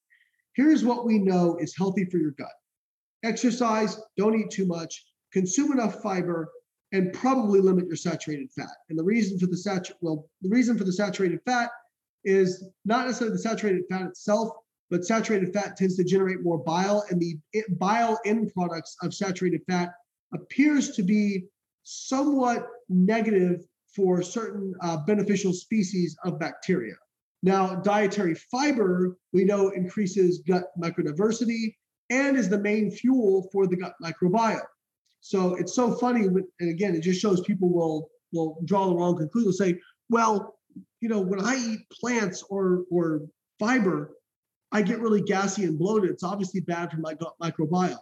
Here's what we know is healthy for your gut exercise, don't eat too much, consume enough fiber, and probably limit your saturated fat. And the reason for the sat well, the reason for the saturated fat is not necessarily the saturated fat itself, but saturated fat tends to generate more bile, and the bile end products of saturated fat appears to be somewhat negative for certain uh, beneficial species of bacteria. Now, dietary fiber, we know increases gut microdiversity and is the main fuel for the gut microbiome. So it's so funny, and again, it just shows people will will draw the wrong conclusion. Say, well, you know, when I eat plants or or fiber, I get really gassy and bloated. It's obviously bad for my gut microbiome.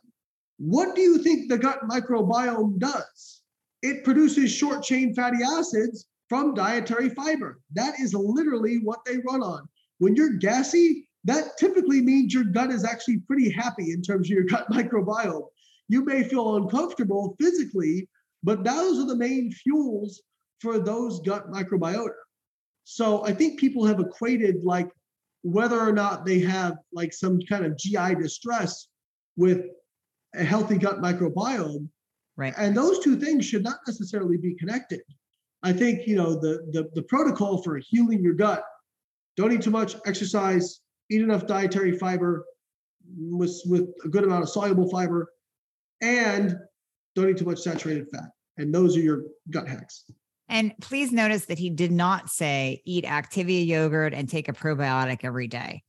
What do you think the gut microbiome does? It produces short chain fatty acids from dietary fiber. That is literally what they run on. When you're gassy, that typically means your gut is actually pretty happy in terms of your gut microbiome. You may feel uncomfortable physically, but those are the main fuels for those gut microbiota. So I think people have equated like whether or not they have like some kind of GI distress with a healthy gut microbiome. Right. And those two things should not necessarily be connected. I think you know the, the the protocol for healing your gut. Don't eat too much, exercise, eat enough dietary fiber with with a good amount of soluble fiber, and don't eat too much saturated fat. And those are your gut hacks. And please notice that he did not say eat Activia yogurt and take a probiotic every day.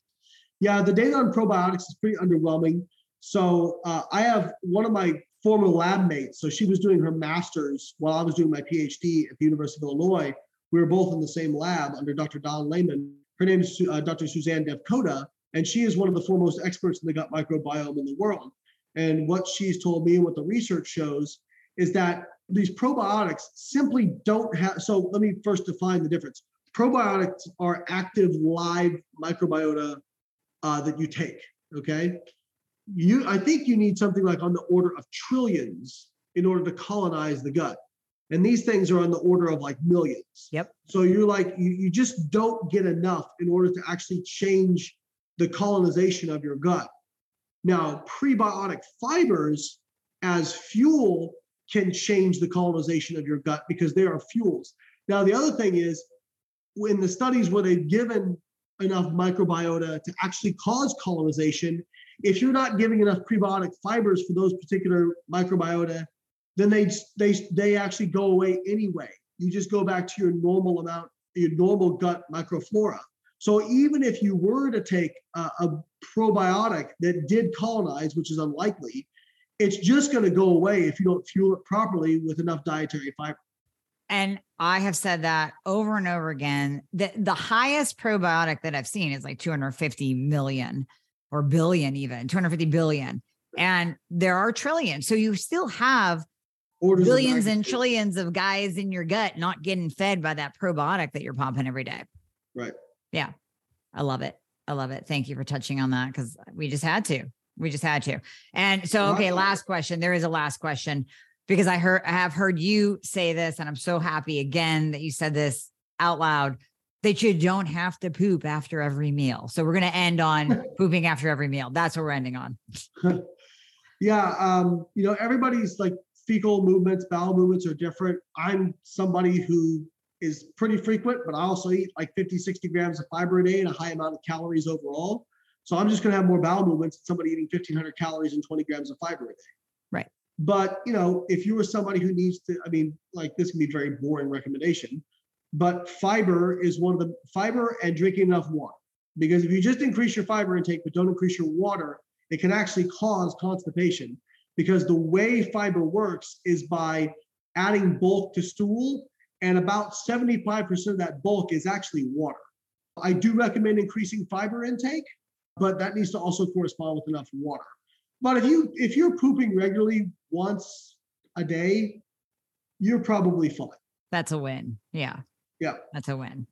Yeah, the data on probiotics is pretty underwhelming. So uh, I have one of my former lab mate. So she was doing her master's while I was doing my PhD at the University of Illinois. We were both in the same lab under Dr. Don Layman. Her name is uh, Dr. Suzanne Devkota, and she is one of the foremost experts in the gut microbiome in the world. And what she's told me and what the research shows is that these probiotics simply don't have. So let me first define the difference. Probiotics are active live microbiota uh, that you take. Okay you I think you need something like on the order of trillions in order to colonize the gut. And these things are on the order of like millions. Yep. So you're like, you, you just don't get enough in order to actually change the colonization of your gut. Now, prebiotic fibers as fuel can change the colonization of your gut because they are fuels. Now, the other thing is in the studies where they've given enough microbiota to actually cause colonization, if you're not giving enough prebiotic fibers for those particular microbiota, then they they they actually go away anyway. You just go back to your normal amount, your normal gut microflora. So even if you were to take a, a probiotic that did colonize, which is unlikely, it's just going to go away if you don't fuel it properly with enough dietary fiber. And I have said that over and over again. The, the highest probiotic that I've seen is like 250 million or billion, even 250 billion. And there are trillions. So you still have Orders billions and trillions of guys in your gut not getting fed by that probiotic that you're pumping every day. Right. Yeah. I love it. I love it. Thank you for touching on that because we just had to. We just had to. And so, okay, last question. There is a last question because I heard I have heard you say this, and I'm so happy again that you said this out loud that you don't have to poop after every meal. So we're going to end on pooping after every meal. That's what we're ending on. yeah, um, you know, everybody's like fecal movements, bowel movements are different. I'm somebody who is pretty frequent, but I also eat like 50, 60 grams of fiber a day and a high amount of calories overall. So I'm just going to have more bowel movements than somebody eating 1500 calories and 20 grams of fiber a day. Right. But, you know, if you are somebody who needs to, I mean, like this can be very boring recommendation, but fiber is one of the fiber and drinking enough water. Because if you just increase your fiber intake but don't increase your water, it can actually cause constipation because the way fiber works is by adding bulk to stool and about 75% of that bulk is actually water. I do recommend increasing fiber intake, but that needs to also correspond with enough water. But if you if you're pooping regularly once a day, you're probably fine. That's a win. Yeah. Yeah. That's a win.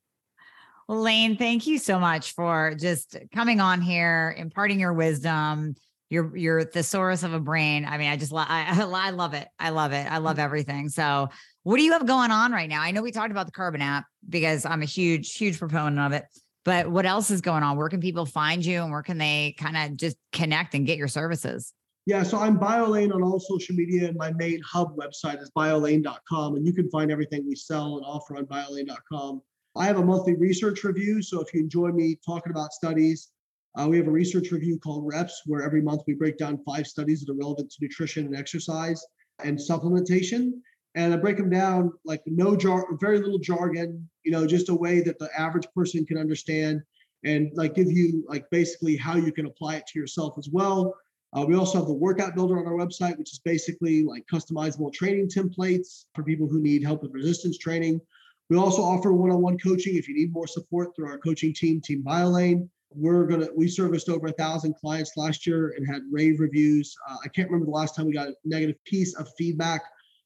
Well, Layne, thank you so much for just coming on here, imparting your wisdom. You're you're thesaurus of a brain. I mean, I just I, I love it. I love it. I love mm-hmm. everything. So, what do you have going on right now? I know we talked about the Carbon app because I'm a huge huge proponent of it. But what else is going on? Where can people find you and where can they kind of just connect and get your services? Yeah, so I'm Biolayne on all social media, and my main hub website is biolayne.com, and you can find everything we sell and offer on biolayne.com. I have a monthly research review, so if you enjoy me talking about studies, uh, we have a research review called Reps, where every month we break down five studies that are relevant to nutrition and exercise and supplementation and I break them down like no jar, very little jargon, you know, just a way that the average person can understand and like give you like basically how you can apply it to yourself as well. Uh, we also have the workout builder on our website, which is basically like customizable training templates for people who need help with resistance training. We also offer one-on-one coaching if you need more support through our coaching team, Team Biolayne. We're gonna we serviced over a thousand clients last year and had rave reviews. Uh, I can't remember the last time we got a negative piece of feedback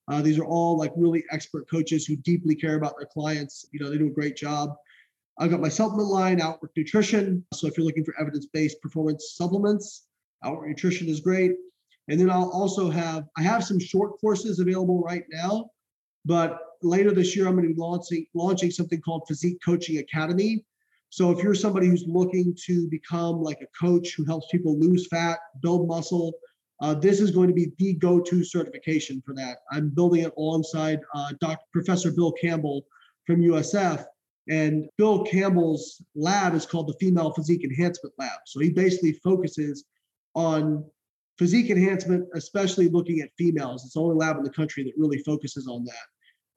uh, these are all like really expert coaches who deeply care about their clients. You know, they do a great job. I've got my supplement line, Outwork Nutrition. So if you're looking for evidence-based performance supplements, Outwork Nutrition is great. And then I'll also have I have some short courses available right now, but later this year I'm going to be launching launching something called Physique Coaching Academy. So if you're somebody who's looking to become like a coach who helps people lose fat, build muscle, uh, this is going to be the go-to certification for that. I'm building it alongside uh, Dr. Professor Bill Campbell from USF. And Bill Campbell's lab is called the Female Physique Enhancement Lab. So he basically focuses on physique enhancement, especially looking at females. It's the only lab in the country that really focuses on that.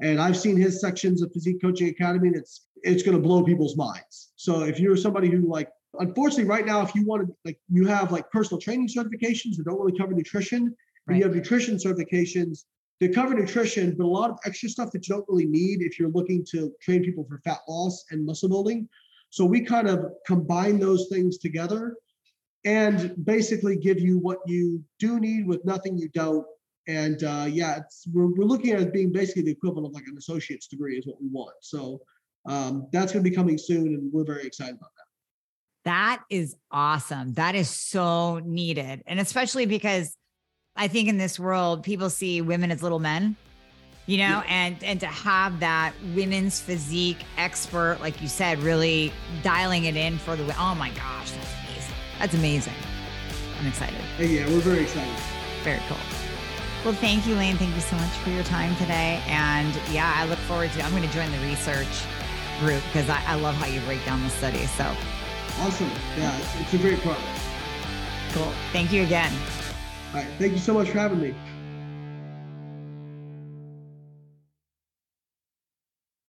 And I've seen his sections of Physique Coaching Academy, and it's it's going to blow people's minds. So if you're somebody who like unfortunately, right now, if you want to, like, you have like personal training certifications that don't really cover nutrition, right. and you have nutrition certifications that cover nutrition, but a lot of extra stuff that you don't really need if you're looking to train people for fat loss and muscle building. So we kind of combine those things together and basically give you what you do need with nothing you don't. And uh, yeah, we're, we're looking at it being basically the equivalent of like an associate's degree is what we want. So um, that's going to be coming soon, and we're very excited about that. That is awesome. That is so needed. And especially because I think in this world, people see women as little men, you know, yeah. and and to have that women's physique expert, like you said, really dialing it in for the oh my gosh. That's amazing. I'm excited. Yeah, we're very excited. Very cool. Well, thank you, Layne. Thank you so much for your time today. And yeah, I look forward to I'm going to join the research group because I, I love how you break down the study. So awesome. Yeah, it's, it's a great product. Cool. Thank you again. All right. Thank you so much for having me.